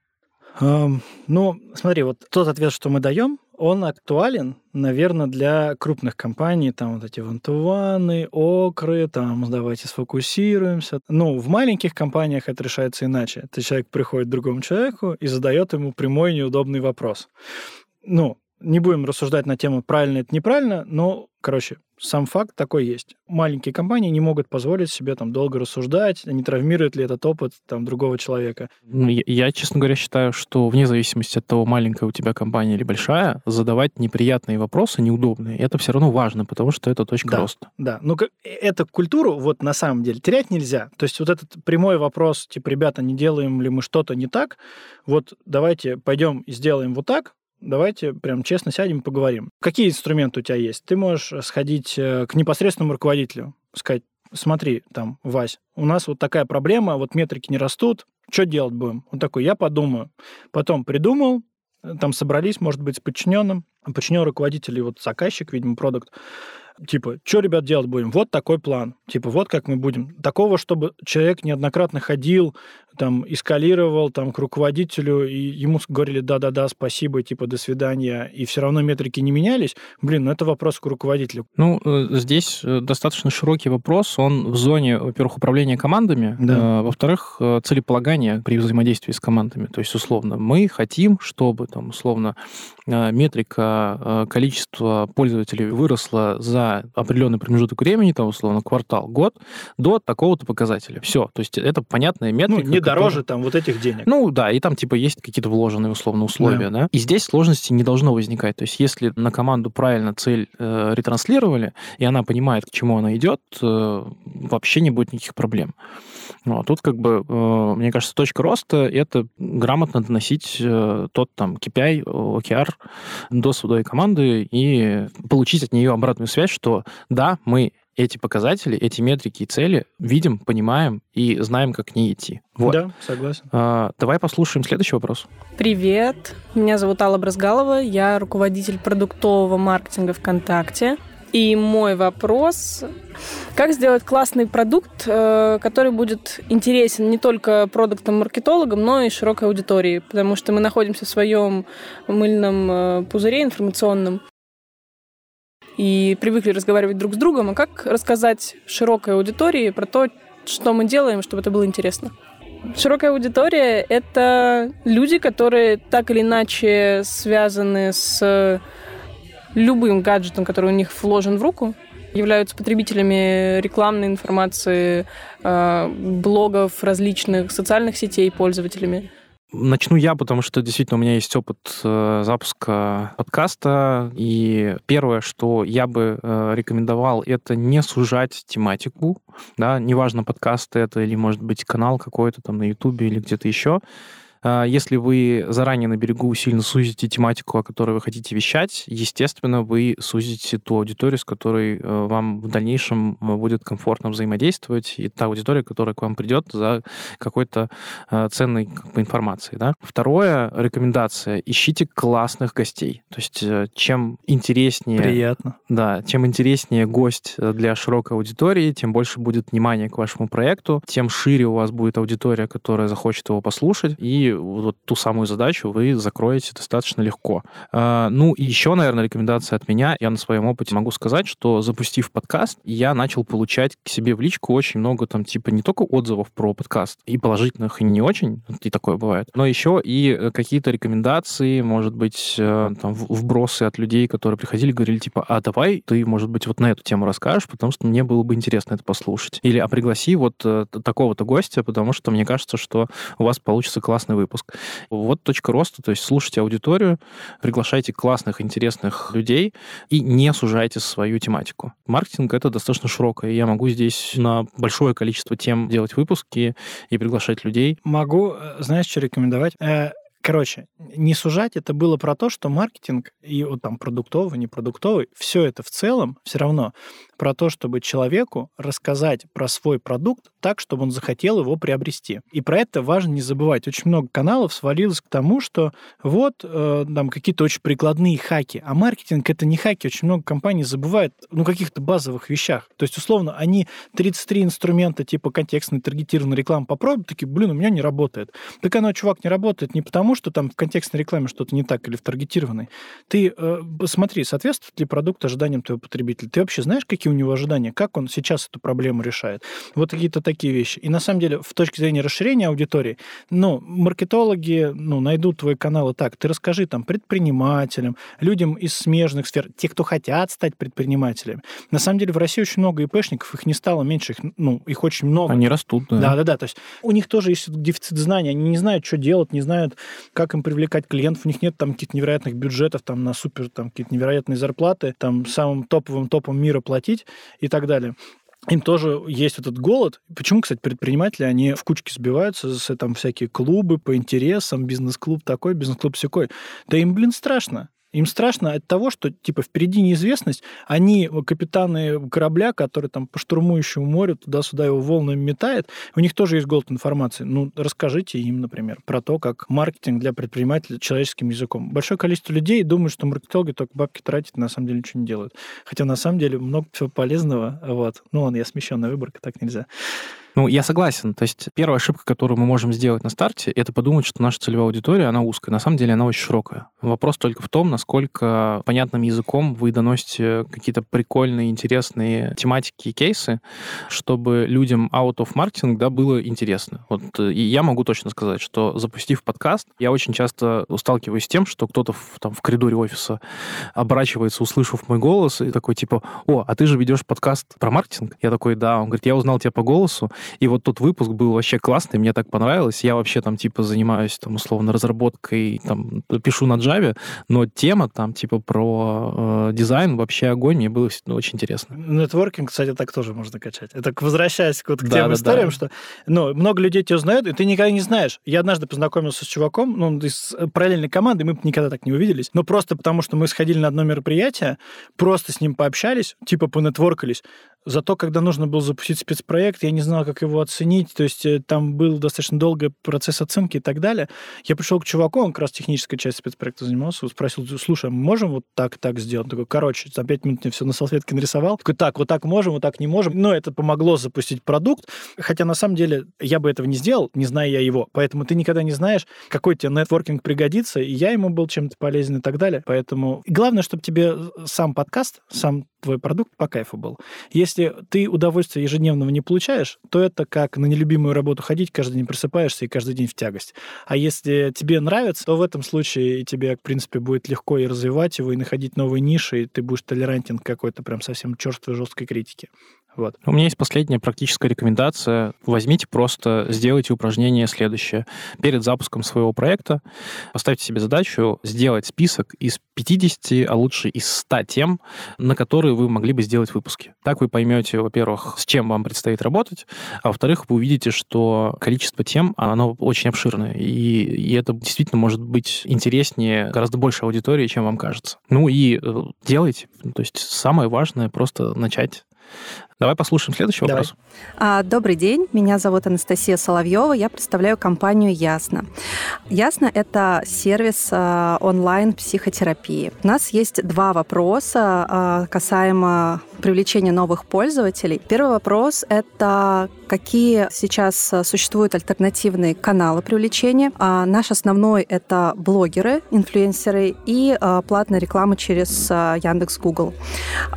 Ну, смотри, вот тот ответ, что мы даем, он актуален, наверное, для крупных компаний, там вот эти вантуваны, окры, там давайте сфокусируемся. Ну, в маленьких компаниях это решается иначе. Это человек приходит к другому человеку и задает ему прямой неудобный вопрос. Ну, не будем рассуждать на тему, правильно это неправильно, но, короче, сам факт такой есть. Маленькие компании не могут позволить себе там долго рассуждать, не травмирует ли этот опыт там другого человека. Ну, я, я, честно говоря, считаю, что вне зависимости от того, маленькая у тебя компания или большая, задавать неприятные вопросы, неудобные, это все равно важно, потому что это точка да, роста. Да, ну э, эту культуру вот на самом деле терять нельзя. То есть вот этот прямой вопрос, типа, ребята, не делаем ли мы что-то не так, вот давайте пойдем и сделаем вот так, Давайте прям честно сядем и поговорим. Какие инструменты у тебя есть? Ты можешь сходить э, к непосредственному руководителю, сказать, смотри, там, Вась, у нас вот такая проблема, вот метрики не растут, что делать будем? Он такой, я подумаю. Потом придумал, э, там собрались, может быть, с подчиненным, подчинен руководитель и вот заказчик, видимо, продукт, типа, что, ребят, делать будем? Вот такой план. Типа, вот как мы будем. Такого, чтобы человек неоднократно ходил, там, эскалировал там, к руководителю, и ему говорили да-да-да, спасибо, типа, до свидания, и все равно метрики не менялись, блин, ну это вопрос к руководителю. Ну, э, здесь э, достаточно широкий вопрос, он в зоне, во-первых, управления командами, да. во-вторых, э, целеполагания при взаимодействии с командами. То есть, условно, мы хотим, чтобы, там, условно, метрика количества пользователей выросла за определенный промежуток времени, там, условно, квартал, год, до такого-то показателя. Все. То есть это понятная метрика. Ну, не дороже там вот этих денег. Ну да, и там типа есть какие-то вложенные условно условия, да. да? И здесь сложности не должно возникать. То есть если на команду правильно цель э, ретранслировали, и она понимает, к чему она идет, э, вообще не будет никаких проблем. Ну, а тут как бы, э, мне кажется, точка роста — это грамотно доносить э, тот там KPI, OKR до своей команды и получить от нее обратную связь, что да, мы эти показатели, эти метрики и цели видим, понимаем и знаем, как к ней идти. Вот. Да, согласен. А, давай послушаем следующий вопрос. Привет, меня зовут Алла Бразгалова, я руководитель продуктового маркетинга ВКонтакте. И мой вопрос, как сделать классный продукт, э, который будет интересен не только продуктам-маркетологам, но и широкой аудитории, потому что мы находимся в своем мыльном э, пузыре информационном и привыкли разговаривать друг с другом, а как рассказать широкой аудитории про то, что мы делаем, чтобы это было интересно? Широкая аудитория — это люди, которые так или иначе связаны с любым гаджетом, который у них вложен в руку, являются потребителями рекламной информации, э, блогов различных социальных сетей, пользователями. Начну я, потому что действительно у меня есть опыт э, запуска подкаста. И первое, что я бы э, рекомендовал, это не сужать тематику. Да, неважно, подкаст это или, может быть, канал какой-то там на Ютубе или где-то еще. А, если вы заранее на берегу сильно сузите тематику, о которой вы хотите вещать, естественно, вы сузите ту аудиторию, с которой э, вам в дальнейшем э, будет комфортно взаимодействовать, и та аудитория, которая к вам придет за какой-то э, ценной как бы, информацией. Да? Второе, рекомендация. Ищите классных гостей. То есть чем интереснее... Приятно. Да, чем интереснее гость для широкой аудитории, тем больше будет внимания к вашему проекту, тем шире у вас будет аудитория, которая захочет его послушать, и и вот ту самую задачу вы закроете достаточно легко. А, ну, и еще, наверное, рекомендация от меня. Я на своем опыте могу сказать, что запустив подкаст, я начал получать к себе в личку очень много там, типа, не только отзывов про подкаст, и положительных, и не очень, и такое бывает, но еще и э, какие-то рекомендации, может быть, э, там, вбросы от людей, которые приходили, говорили, типа, а давай ты, может быть, вот на эту тему расскажешь, потому что мне было бы интересно это послушать. Или, а пригласи вот э, такого-то гостя, потому что мне кажется, что у вас получится классный выпуск. Вот точка роста, то есть слушайте аудиторию, приглашайте классных, интересных людей и не сужайте свою тематику. Маркетинг — это достаточно широкое. Я могу здесь на большое количество тем делать выпуски и приглашать людей. Могу, э, знаешь, что рекомендовать? Э, Короче, не сужать, это было про то, что маркетинг и вот там продуктовый, не продуктовый, все это в целом все равно про то, чтобы человеку рассказать про свой продукт так, чтобы он захотел его приобрести. И про это важно не забывать. Очень много каналов свалилось к тому, что вот э, там какие-то очень прикладные хаки, а маркетинг это не хаки. Очень много компаний забывает ну каких-то базовых вещах. То есть условно они 33 инструмента типа контекстной таргетированной рекламы попробуют, такие, блин, у меня не работает. Так оно, чувак, не работает не потому, что там в контекстной рекламе что-то не так или в таргетированной. Ты э, смотри, соответствует ли продукт ожиданиям твоего потребителя. Ты вообще знаешь, какие какие у него ожидания, как он сейчас эту проблему решает. Вот какие-то такие вещи. И на самом деле, в точке зрения расширения аудитории, ну, маркетологи, ну, найдут твой канал и так. Ты расскажи там предпринимателям, людям из смежных сфер, те, кто хотят стать предпринимателями. На самом деле в России очень много ИПшников, их не стало меньше, их, ну, их очень много. Они растут, да. Да, да, да. То есть у них тоже есть дефицит знаний, они не знают, что делать, не знают, как им привлекать клиентов, у них нет там каких-то невероятных бюджетов там на супер, там какие-то невероятные зарплаты, там самым топовым топом мира платить, купить и так далее им тоже есть этот голод. Почему, кстати, предприниматели, они в кучке сбиваются, с, там всякие клубы по интересам, бизнес-клуб такой, бизнес-клуб секой. Да им, блин, страшно. Им страшно от того, что, типа, впереди неизвестность. Они капитаны корабля, который там по штурмующему морю туда-сюда его волнами метает. У них тоже есть голод информации. Ну, расскажите им, например, про то, как маркетинг для предпринимателя человеческим языком. Большое количество людей думают, что маркетологи только бабки тратят, на самом деле ничего не делают. Хотя, на самом деле, много всего полезного. Вот. Ну, ладно, я смещенная выборка, так нельзя. Ну, я согласен. То есть первая ошибка, которую мы можем сделать на старте, это подумать, что наша целевая аудитория, она узкая. На самом деле она очень широкая. Вопрос только в том, насколько понятным языком вы доносите какие-то прикольные, интересные тематики и кейсы, чтобы людям out of marketing да, было интересно. Вот, и я могу точно сказать, что запустив подкаст, я очень часто сталкиваюсь с тем, что кто-то в, там, в коридоре офиса оборачивается, услышав мой голос, и такой типа, о, а ты же ведешь подкаст про маркетинг? Я такой, да. Он говорит, я узнал тебя по голосу, и вот тот выпуск был вообще классный, мне так понравилось. Я вообще там типа занимаюсь там условно разработкой, там пишу на Java, но тема там типа про э, дизайн вообще огонь, мне было ну, очень интересно. Нетворкинг, кстати, так тоже можно качать. Это возвращаясь вот к да, тем да, историям, да. что ну, много людей тебя узнают, и ты никогда не знаешь. Я однажды познакомился с чуваком, ну, из параллельной команды, мы никогда так не увиделись, но просто потому, что мы сходили на одно мероприятие, просто с ним пообщались, типа понетворкались. Зато, когда нужно было запустить спецпроект, я не знал, как его оценить. То есть э, там был достаточно долгий процесс оценки и так далее. Я пришел к чуваку, он как раз технической частью спецпроекта занимался, спросил, слушай, мы можем вот так, так сделать? Он такой, короче, за пять минут мне все на салфетке нарисовал. Такой, так, вот так можем, вот так не можем. Но это помогло запустить продукт. Хотя на самом деле я бы этого не сделал, не зная я его. Поэтому ты никогда не знаешь, какой тебе нетворкинг пригодится, и я ему был чем-то полезен и так далее. Поэтому главное, чтобы тебе сам подкаст, сам твой продукт по кайфу был. Если ты удовольствие ежедневного не получаешь, то это как на нелюбимую работу ходить, каждый день просыпаешься и каждый день в тягость. А если тебе нравится, то в этом случае тебе, в принципе, будет легко и развивать его, и находить новые ниши, и ты будешь толерантен к какой-то прям совсем черствой жесткой критике. Вот. У меня есть последняя практическая рекомендация. Возьмите просто, сделайте упражнение следующее. Перед запуском своего проекта поставьте себе задачу сделать список из 50, а лучше из 100 тем, на которые вы могли бы сделать выпуски. Так вы поймете, во-первых, с чем вам предстоит работать, а во-вторых, вы увидите, что количество тем, оно очень обширное, и, и это действительно может быть интереснее гораздо больше аудитории, чем вам кажется. Ну и э, делайте. То есть самое важное просто начать Давай послушаем следующий Давай. вопрос. А, Добрый день, меня зовут Анастасия Соловьева, я представляю компанию Ясно. Ясно – это сервис а, онлайн-психотерапии. У нас есть два вопроса а, касаемо привлечения новых пользователей. Первый вопрос – это какие сейчас существуют альтернативные каналы привлечения. А, Наш основной – это блогеры, инфлюенсеры и а, платная реклама через а, Яндекс, Google.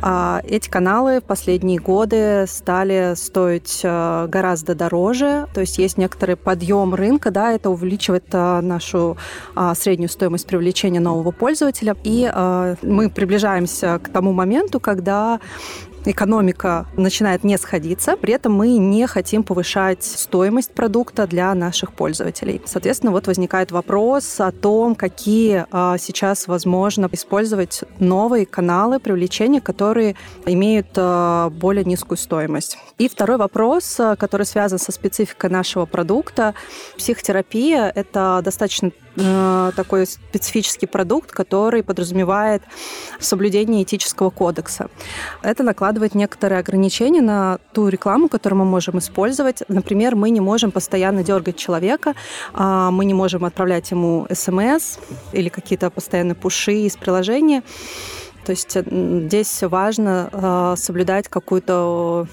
А, Эти каналы в последние годы стали стоить а, гораздо дороже, то есть есть некоторый подъем рынка, да, это увеличивает а, нашу а, среднюю стоимость привлечения нового пользователя, и а, мы приближаемся к тому моменту, когда экономика начинает не сходиться, при этом мы не хотим повышать стоимость продукта для наших пользователей. Соответственно, вот возникает вопрос о том, какие а, сейчас возможно использовать новые каналы привлечения, которые имеют а, более низкую стоимость. И второй вопрос, а, который связан со спецификой нашего продукта. Психотерапия — это достаточно такой специфический продукт, который подразумевает соблюдение этического кодекса. Это накладывает некоторые ограничения на ту рекламу, которую мы можем использовать. Например, мы не можем постоянно дергать человека, а, мы не можем отправлять ему смс или какие-то постоянные пуши из приложения. То есть здесь важно э, соблюдать какую-то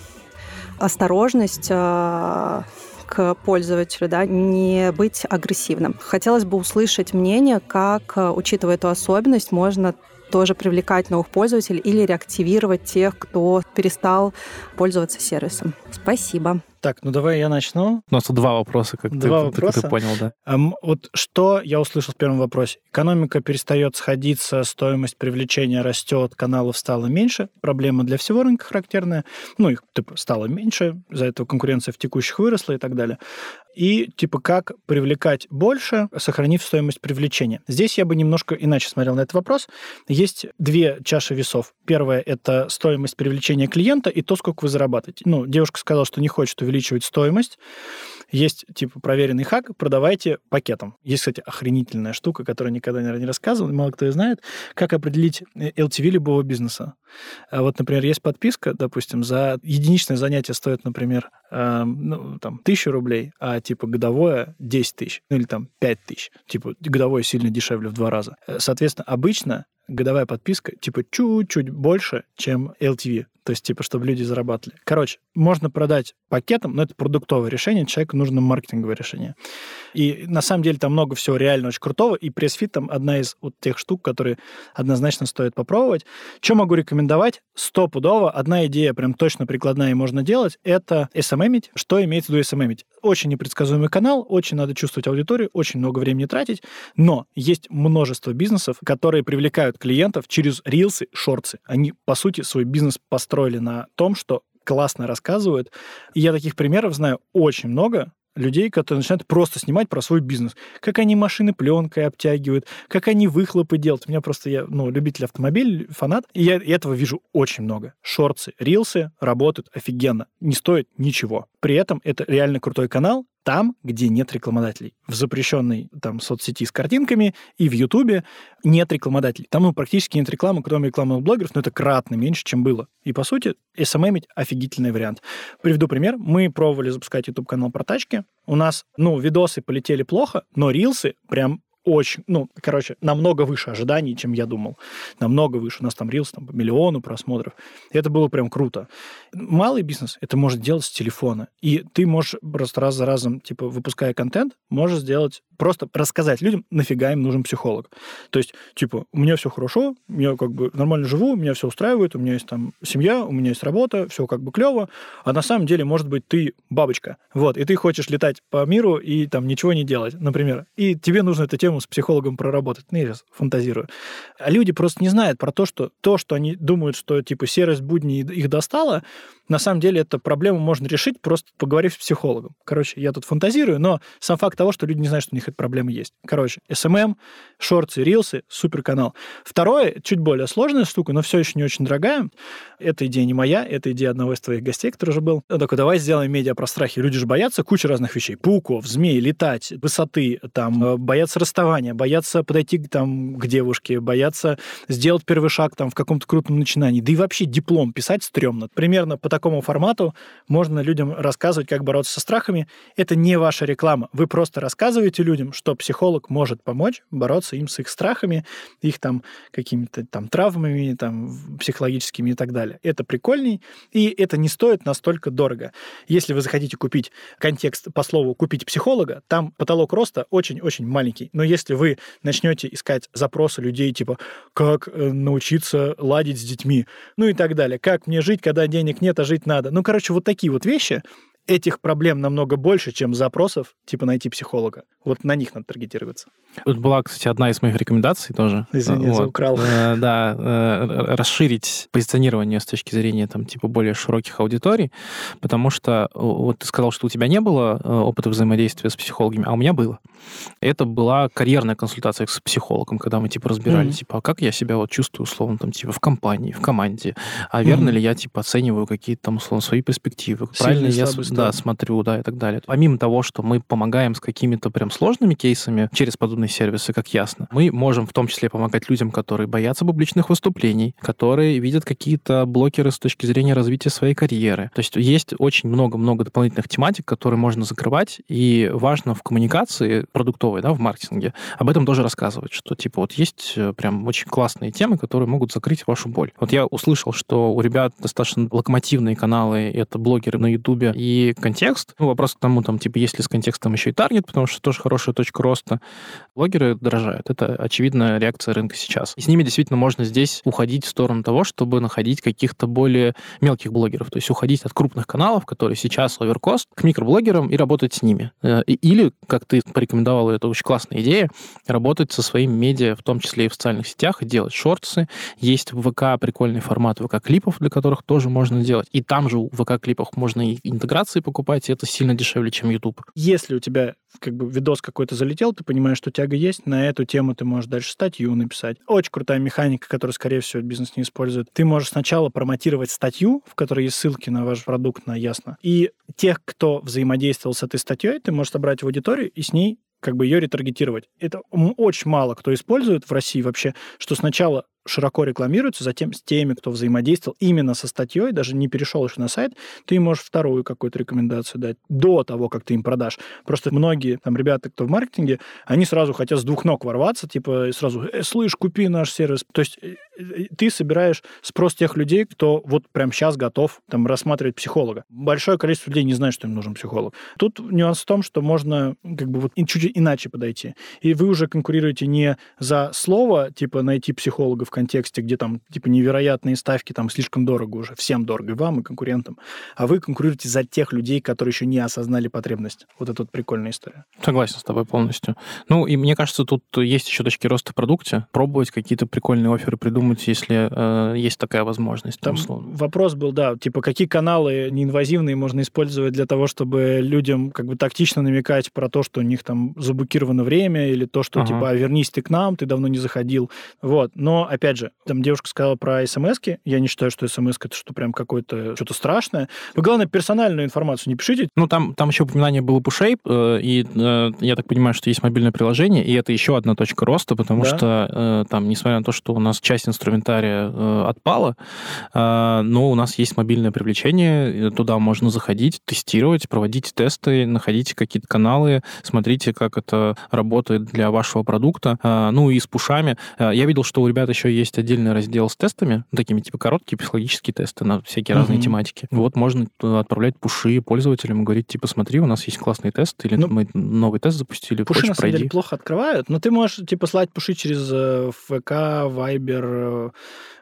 осторожность э, к пользователю, да, не быть агрессивным. Хотелось бы услышать мнение, как, э, учитывая эту особенность, можно тоже привлекать новых пользователей или реактивировать тех, кто перестал пользоваться сервисом. Спасибо. Так, ну давай я начну. У нас тут два вопроса, как ты- Два ты, вопроса? ты понял, да. Ам, Вот что я услышал в первом вопросе? Экономика перестает сходиться, стоимость привлечения растет, каналов стало меньше. Проблема для всего рынка характерная. Ну, их типа, стало меньше, из-за этого конкуренция в текущих выросла и так далее. И типа как привлекать больше, сохранив стоимость привлечения. Здесь я бы немножко иначе смотрел на этот вопрос. Есть две чаши весов. Первая – это стоимость привлечения клиента и то, сколько вы зарабатываете. Ну, девушка сказала, что не хочет увеличивать стоимость. Есть, типа, проверенный хак, продавайте пакетом. Есть, кстати, охренительная штука, которую никогда, наверное, не рассказывал, мало кто и знает, как определить э, LTV любого бизнеса. А Вот, например, есть подписка, допустим, за единичное занятие стоит, например, эм, ну, там, тысячу рублей, а, типа, годовое 10 тысяч, ну, или там 5 тысяч. Типа, годовое сильно дешевле в два раза. Э, Соответственно, обычно годовая подписка, типа, чуть-чуть больше, чем LTV. То есть, типа, чтобы люди зарабатывали. Короче, можно продать пакетом, но это продуктовое решение, человеку нужно маркетинговое решение. И на самом деле там много всего реально очень крутого, и пресс-фит там одна из вот тех штук, которые однозначно стоит попробовать. Что могу рекомендовать? Стопудово. Одна идея прям точно прикладная и можно делать, это SMM. Что имеется в виду SMM? Очень непредсказуемый канал, очень надо чувствовать аудиторию, очень много времени тратить, но есть множество бизнесов, которые привлекают клиентов через рилсы, шорты. Они, по сути, свой бизнес построили на том, что классно рассказывают. И я таких примеров знаю очень много, людей, которые начинают просто снимать про свой бизнес. Как они машины пленкой обтягивают, как они выхлопы делают. У меня просто, я, ну, любитель автомобилей, фанат, и я этого вижу очень много. Шорты, рилсы работают офигенно, не стоят ничего. При этом это реально крутой канал, там, где нет рекламодателей. В запрещенной там соцсети с картинками и в Ютубе нет рекламодателей. Там ну, практически нет рекламы, кроме рекламных блогеров, но это кратно меньше, чем было. И, по сути, SMM — офигительный вариант. Приведу пример. Мы пробовали запускать YouTube-канал про тачки. У нас, ну, видосы полетели плохо, но рилсы прям очень, ну, короче, намного выше ожиданий, чем я думал. Намного выше. У нас там рилс там, миллиону просмотров. Это было прям круто. Малый бизнес это может делать с телефона. И ты можешь просто раз за разом, типа, выпуская контент, можешь сделать, просто рассказать людям, нафига им нужен психолог. То есть, типа, у меня все хорошо, я как бы нормально живу, меня все устраивает, у меня есть там семья, у меня есть работа, все как бы клево, а на самом деле, может быть, ты бабочка, вот, и ты хочешь летать по миру и там ничего не делать, например, и тебе нужно эту тему с психологом проработать. Ну, я фантазирую. А люди просто не знают про то, что то, что они думают, что, типа, серость будни их достала, на самом деле эту проблему можно решить, просто поговорив с психологом. Короче, я тут фантазирую, но сам факт того, что люди не знают, что у них эта проблема есть. Короче, SMM, шорты, рилсы, супер канал. Второе, чуть более сложная штука, но все еще не очень дорогая. Эта идея не моя, это идея одного из твоих гостей, который уже был. Он такой, давай сделаем медиа про страхи. Люди же боятся кучи разных вещей. Пауков, змей, летать, высоты, там, э, боятся расстояния расставания, боятся подойти там, к девушке, боятся сделать первый шаг там, в каком-то крупном начинании. Да и вообще диплом писать стрёмно. Примерно по такому формату можно людям рассказывать, как бороться со страхами. Это не ваша реклама. Вы просто рассказываете людям, что психолог может помочь бороться им с их страхами, их там какими-то там травмами, там психологическими и так далее. Это прикольней, и это не стоит настолько дорого. Если вы захотите купить контекст по слову «купить психолога», там потолок роста очень-очень маленький. Но если вы начнете искать запросы людей типа «как э, научиться ладить с детьми», ну и так далее, «как мне жить, когда денег нет, а жить надо», ну, короче, вот такие вот вещи, этих проблем намного больше, чем запросов, типа найти психолога. Вот на них надо таргетироваться. Тут была, кстати, одна из моих рекомендаций тоже. Извини, вот. украл. Э, да, э, расширить позиционирование с точки зрения там типа более широких аудиторий, потому что вот ты сказал, что у тебя не было э, опыта взаимодействия с психологами, а у меня было. Это была карьерная консультация с психологом, когда мы типа разбирали, mm-hmm. типа, а как я себя вот чувствую условно там типа в компании, в команде, а верно mm-hmm. ли я типа оцениваю какие-то там условно свои перспективы, правильно я да, смотрю, да и так далее. Помимо того, что мы помогаем с какими-то прям сложными кейсами через подобные сервисы, как ясно, мы можем в том числе помогать людям, которые боятся публичных выступлений, которые видят какие-то блокеры с точки зрения развития своей карьеры. То есть есть очень много-много дополнительных тематик, которые можно закрывать, и важно в коммуникации продуктовой, да, в маркетинге, об этом тоже рассказывать, что типа вот есть э, прям очень классные темы, которые могут закрыть вашу боль. Вот я услышал, что у ребят достаточно локомотивные каналы, это блогеры на Ютубе и контекст. Ну, вопрос к тому, там, типа, есть ли с контекстом еще и таргет, потому что тоже хорошая точка роста. Блогеры дорожают. Это очевидная реакция рынка сейчас. И с ними действительно можно здесь уходить в сторону того, чтобы находить каких-то более мелких блогеров. То есть уходить от крупных каналов, которые сейчас оверкост, к микроблогерам и работать с ними. Э, или, как ты порекомендовал, это очень классная идея, работать со своими медиа, в том числе и в социальных сетях, и делать шортсы. Есть в ВК прикольный формат ВК-клипов, для которых тоже можно делать. И там же в ВК-клипах можно и интеграции покупать, и это сильно дешевле, чем YouTube. Если у тебя как бы видос какой-то залетел, ты понимаешь, что тяга есть, на эту тему ты можешь дальше статью написать. Очень крутая механика, которую, скорее всего, бизнес не использует. Ты можешь сначала промотировать статью, в которой есть ссылки на ваш продукт, на Ясно. И тех, кто взаимодействовал с этой статьей, ты можешь собрать в аудиторию и с ней как бы ее ретаргетировать. Это очень мало кто использует в России вообще, что сначала широко рекламируется, затем с теми, кто взаимодействовал именно со статьей, даже не перешел еще на сайт, ты можешь вторую какую-то рекомендацию дать до того, как ты им продашь. Просто многие там ребята, кто в маркетинге, они сразу хотят с двух ног ворваться, типа сразу, э, слышь, купи наш сервис. То есть э, э, ты собираешь спрос тех людей, кто вот прямо сейчас готов там рассматривать психолога. Большое количество людей не знает, что им нужен психолог. Тут нюанс в том, что можно как бы вот чуть иначе подойти. И вы уже конкурируете не за слово, типа найти психолога в контексте, где там типа невероятные ставки, там слишком дорого уже, всем дорого, и вам, и конкурентам, а вы конкурируете за тех людей, которые еще не осознали потребность. Вот это вот прикольная история. Согласен с тобой полностью. Ну, и мне кажется, тут есть еще точки роста в продукте, пробовать какие-то прикольные оферы придумать, если э, есть такая возможность. Там условно. вопрос был, да, типа, какие каналы неинвазивные можно использовать для того, чтобы людям как бы тактично намекать про то, что у них там заблокировано время, или то, что, ага. типа, «А, вернись ты к нам, ты давно не заходил. Вот. Но, опять же, там девушка сказала про смс -ки. Я не считаю, что смс это что прям какое-то что-то страшное. Но главное, персональную информацию не пишите. Ну, там, там еще упоминание было пушей, э, и э, я так понимаю, что есть мобильное приложение, и это еще одна точка роста, потому да. что э, там, несмотря на то, что у нас часть инструментария э, отпала, э, но у нас есть мобильное привлечение, туда можно заходить, тестировать, проводить тесты, находить какие-то каналы, смотрите, как это работает для вашего продукта. Э, ну и с пушами. Э, я видел, что у ребят еще есть отдельный раздел с тестами, такими типа короткие психологические тесты на всякие mm-hmm. разные тематики. Вот можно отправлять пуши пользователям, говорить, типа, смотри, у нас есть классный тест, или ну, мы новый тест запустили, Пуши, хочешь, на самом пройди. деле, плохо открывают, но ты можешь, типа, слать пуши через э, ФК, Вайбер, э,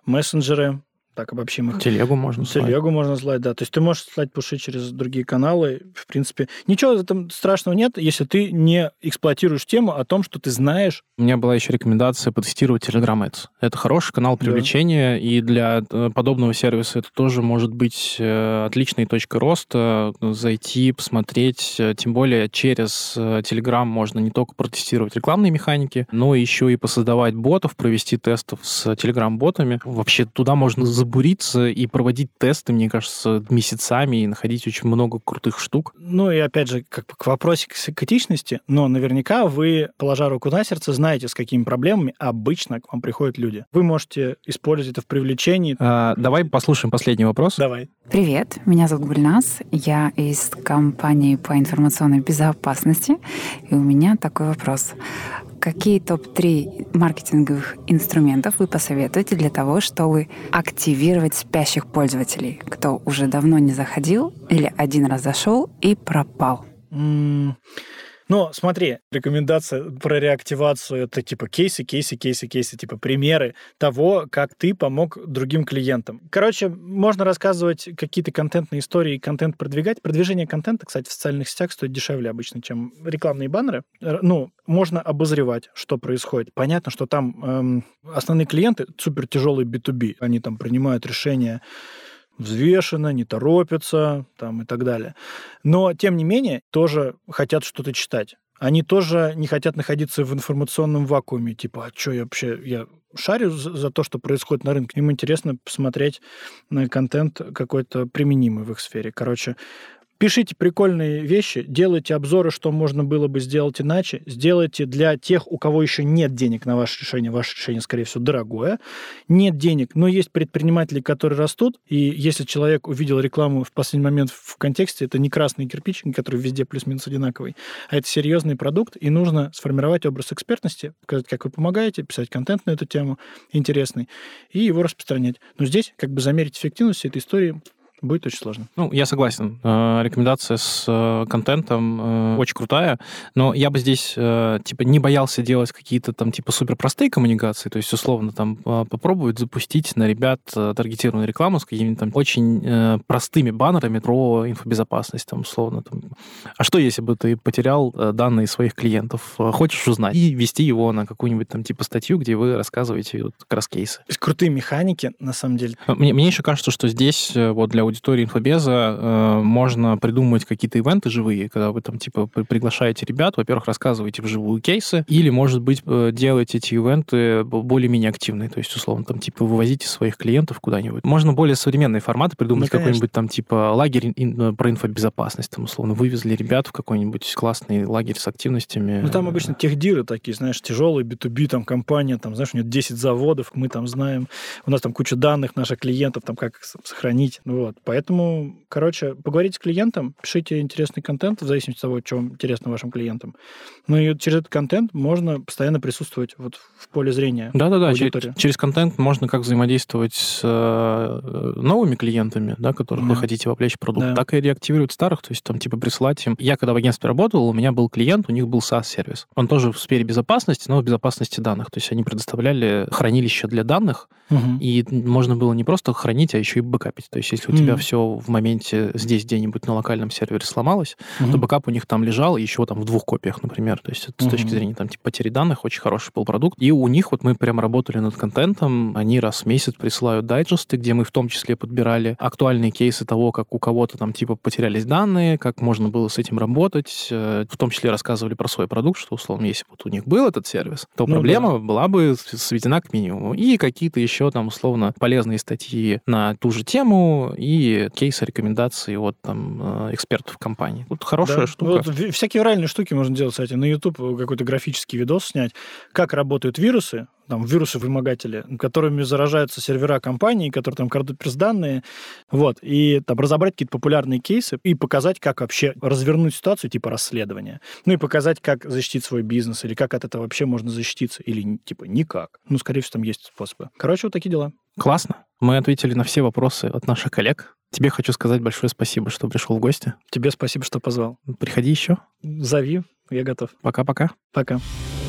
мессенджеры, так обобщим их. Телегу можно слать. Телегу можно слать, да. То есть ты можешь слать пуши через другие каналы. В принципе, ничего там страшного нет, если ты не эксплуатируешь тему о том, что ты знаешь. У меня была еще рекомендация потестировать Telegram Ads. Это хороший канал привлечения, да. и для э, подобного сервиса это тоже может быть э, отличной точкой роста. Зайти, посмотреть. Э, тем более через Telegram можно не только протестировать рекламные механики, но еще и посоздавать ботов, провести тестов с Telegram-ботами. Вообще туда можно забуриться и проводить тесты, мне кажется, месяцами и находить очень много крутых штук. Ну и опять же, как к вопросу к этичности, но наверняка вы, положа руку на сердце, знаете, с какими проблемами обычно к вам приходят люди. Вы можете использовать это в привлечении. А, давай послушаем последний вопрос. Давай. Привет, меня зовут Гульнас, я из компании по информационной безопасности, и у меня такой вопрос. Какие топ-3 маркетинговых инструментов вы посоветуете для того, чтобы активировать спящих пользователей, кто уже давно не заходил или один раз зашел и пропал? Но смотри, рекомендация про реактивацию это типа кейсы, кейсы, кейсы, кейсы, типа примеры того, как ты помог другим клиентам. Короче, можно рассказывать какие-то контентные истории, контент продвигать. Продвижение контента, кстати, в социальных сетях стоит дешевле обычно, чем рекламные баннеры. Ну, можно обозревать, что происходит. Понятно, что там эм, основные клиенты супер тяжелые B2B. Они там принимают решения взвешенно, не торопятся там, и так далее. Но, тем не менее, тоже хотят что-то читать. Они тоже не хотят находиться в информационном вакууме, типа, а что я вообще, я шарю за то, что происходит на рынке. Им интересно посмотреть на контент какой-то применимый в их сфере. Короче, Пишите прикольные вещи, делайте обзоры, что можно было бы сделать иначе. Сделайте для тех, у кого еще нет денег на ваше решение. Ваше решение, скорее всего, дорогое. Нет денег, но есть предприниматели, которые растут. И если человек увидел рекламу в последний момент в контексте, это не красный кирпич, который везде плюс-минус одинаковый, а это серьезный продукт, и нужно сформировать образ экспертности, показать, как вы помогаете, писать контент на эту тему интересный, и его распространять. Но здесь как бы замерить эффективность этой истории будет очень сложно. Ну, я согласен. Э, рекомендация с э, контентом э, очень крутая, но я бы здесь, типа, не боялся делать какие-то там, типа, супер простые коммуникации, то есть, условно, там, попробовать запустить на ребят таргетированную рекламу с какими-то там очень простыми баннерами про инфобезопасность, там, условно, там. А что, если бы ты потерял данные своих клиентов? Хочешь узнать? И вести его на какую-нибудь там, типа, статью, где вы рассказываете вот, как раз кейсы. Крутые механики, на самом деле. Мне, мне еще кажется, что здесь вот для аудитории инфобеза э, можно придумать какие-то ивенты живые, когда вы там типа приглашаете ребят, во-первых, рассказываете вживую кейсы, или, может быть, э, делаете эти ивенты более-менее активные, то есть, условно, там типа вывозите своих клиентов куда-нибудь. Можно более современные форматы придумать, ну, какой-нибудь там типа лагерь ин, э, про инфобезопасность, там, условно, вывезли ребят в какой-нибудь классный лагерь с активностями. Ну, там обычно техдиры такие, знаешь, тяжелые, B2B, там, компания, там, знаешь, у нее 10 заводов, мы там знаем, у нас там куча данных наших клиентов, там, как их сохранить, вот. Поэтому, короче, поговорите с клиентом, пишите интересный контент в зависимости от того, что интересно вашим клиентам. Ну и через этот контент можно постоянно присутствовать вот в поле зрения. Да-да-да, через, через контент можно как взаимодействовать с э, новыми клиентами, да, которых да. вы хотите вовлечь в продукт, да. так и реактивировать старых, то есть там типа прислать им. Я когда в агентстве работал, у меня был клиент, у них был SaaS-сервис. Он тоже в сфере безопасности, но в безопасности данных. То есть они предоставляли хранилище для данных, угу. и можно было не просто хранить, а еще и бэкапить. То есть если у тебя тебя все в моменте здесь где-нибудь на локальном сервере сломалось, угу. то бэкап у них там лежал еще там в двух копиях, например. То есть это угу. с точки зрения там типа потери данных очень хороший был продукт. И у них вот мы прям работали над контентом. Они раз в месяц присылают дайджесты, где мы в том числе подбирали актуальные кейсы того, как у кого-то там типа потерялись данные, как можно было с этим работать. Э, в том числе рассказывали про свой продукт, что условно, если вот у них был этот сервис, то ну, проблема да. была бы сведена к минимуму. И какие-то еще там условно полезные статьи на ту же тему и кейсы, рекомендации от там, э, экспертов компании. Вот хорошая да. штука. Вот, всякие виральные штуки можно делать, кстати. На YouTube какой-то графический видос снять, как работают вирусы, там, вирусы-вымогатели, которыми заражаются сервера компании, которые там крадут пресс-данные, вот, и там разобрать какие-то популярные кейсы и показать, как вообще развернуть ситуацию типа расследования. Ну и показать, как защитить свой бизнес, или как от этого вообще можно защититься, или типа никак. Ну, скорее всего, там есть способы. Короче, вот такие дела. Классно. Мы ответили на все вопросы от наших коллег. Тебе хочу сказать большое спасибо, что пришел в гости. Тебе спасибо, что позвал. Приходи еще. Зови, я готов. Пока-пока. Пока. -пока. Пока.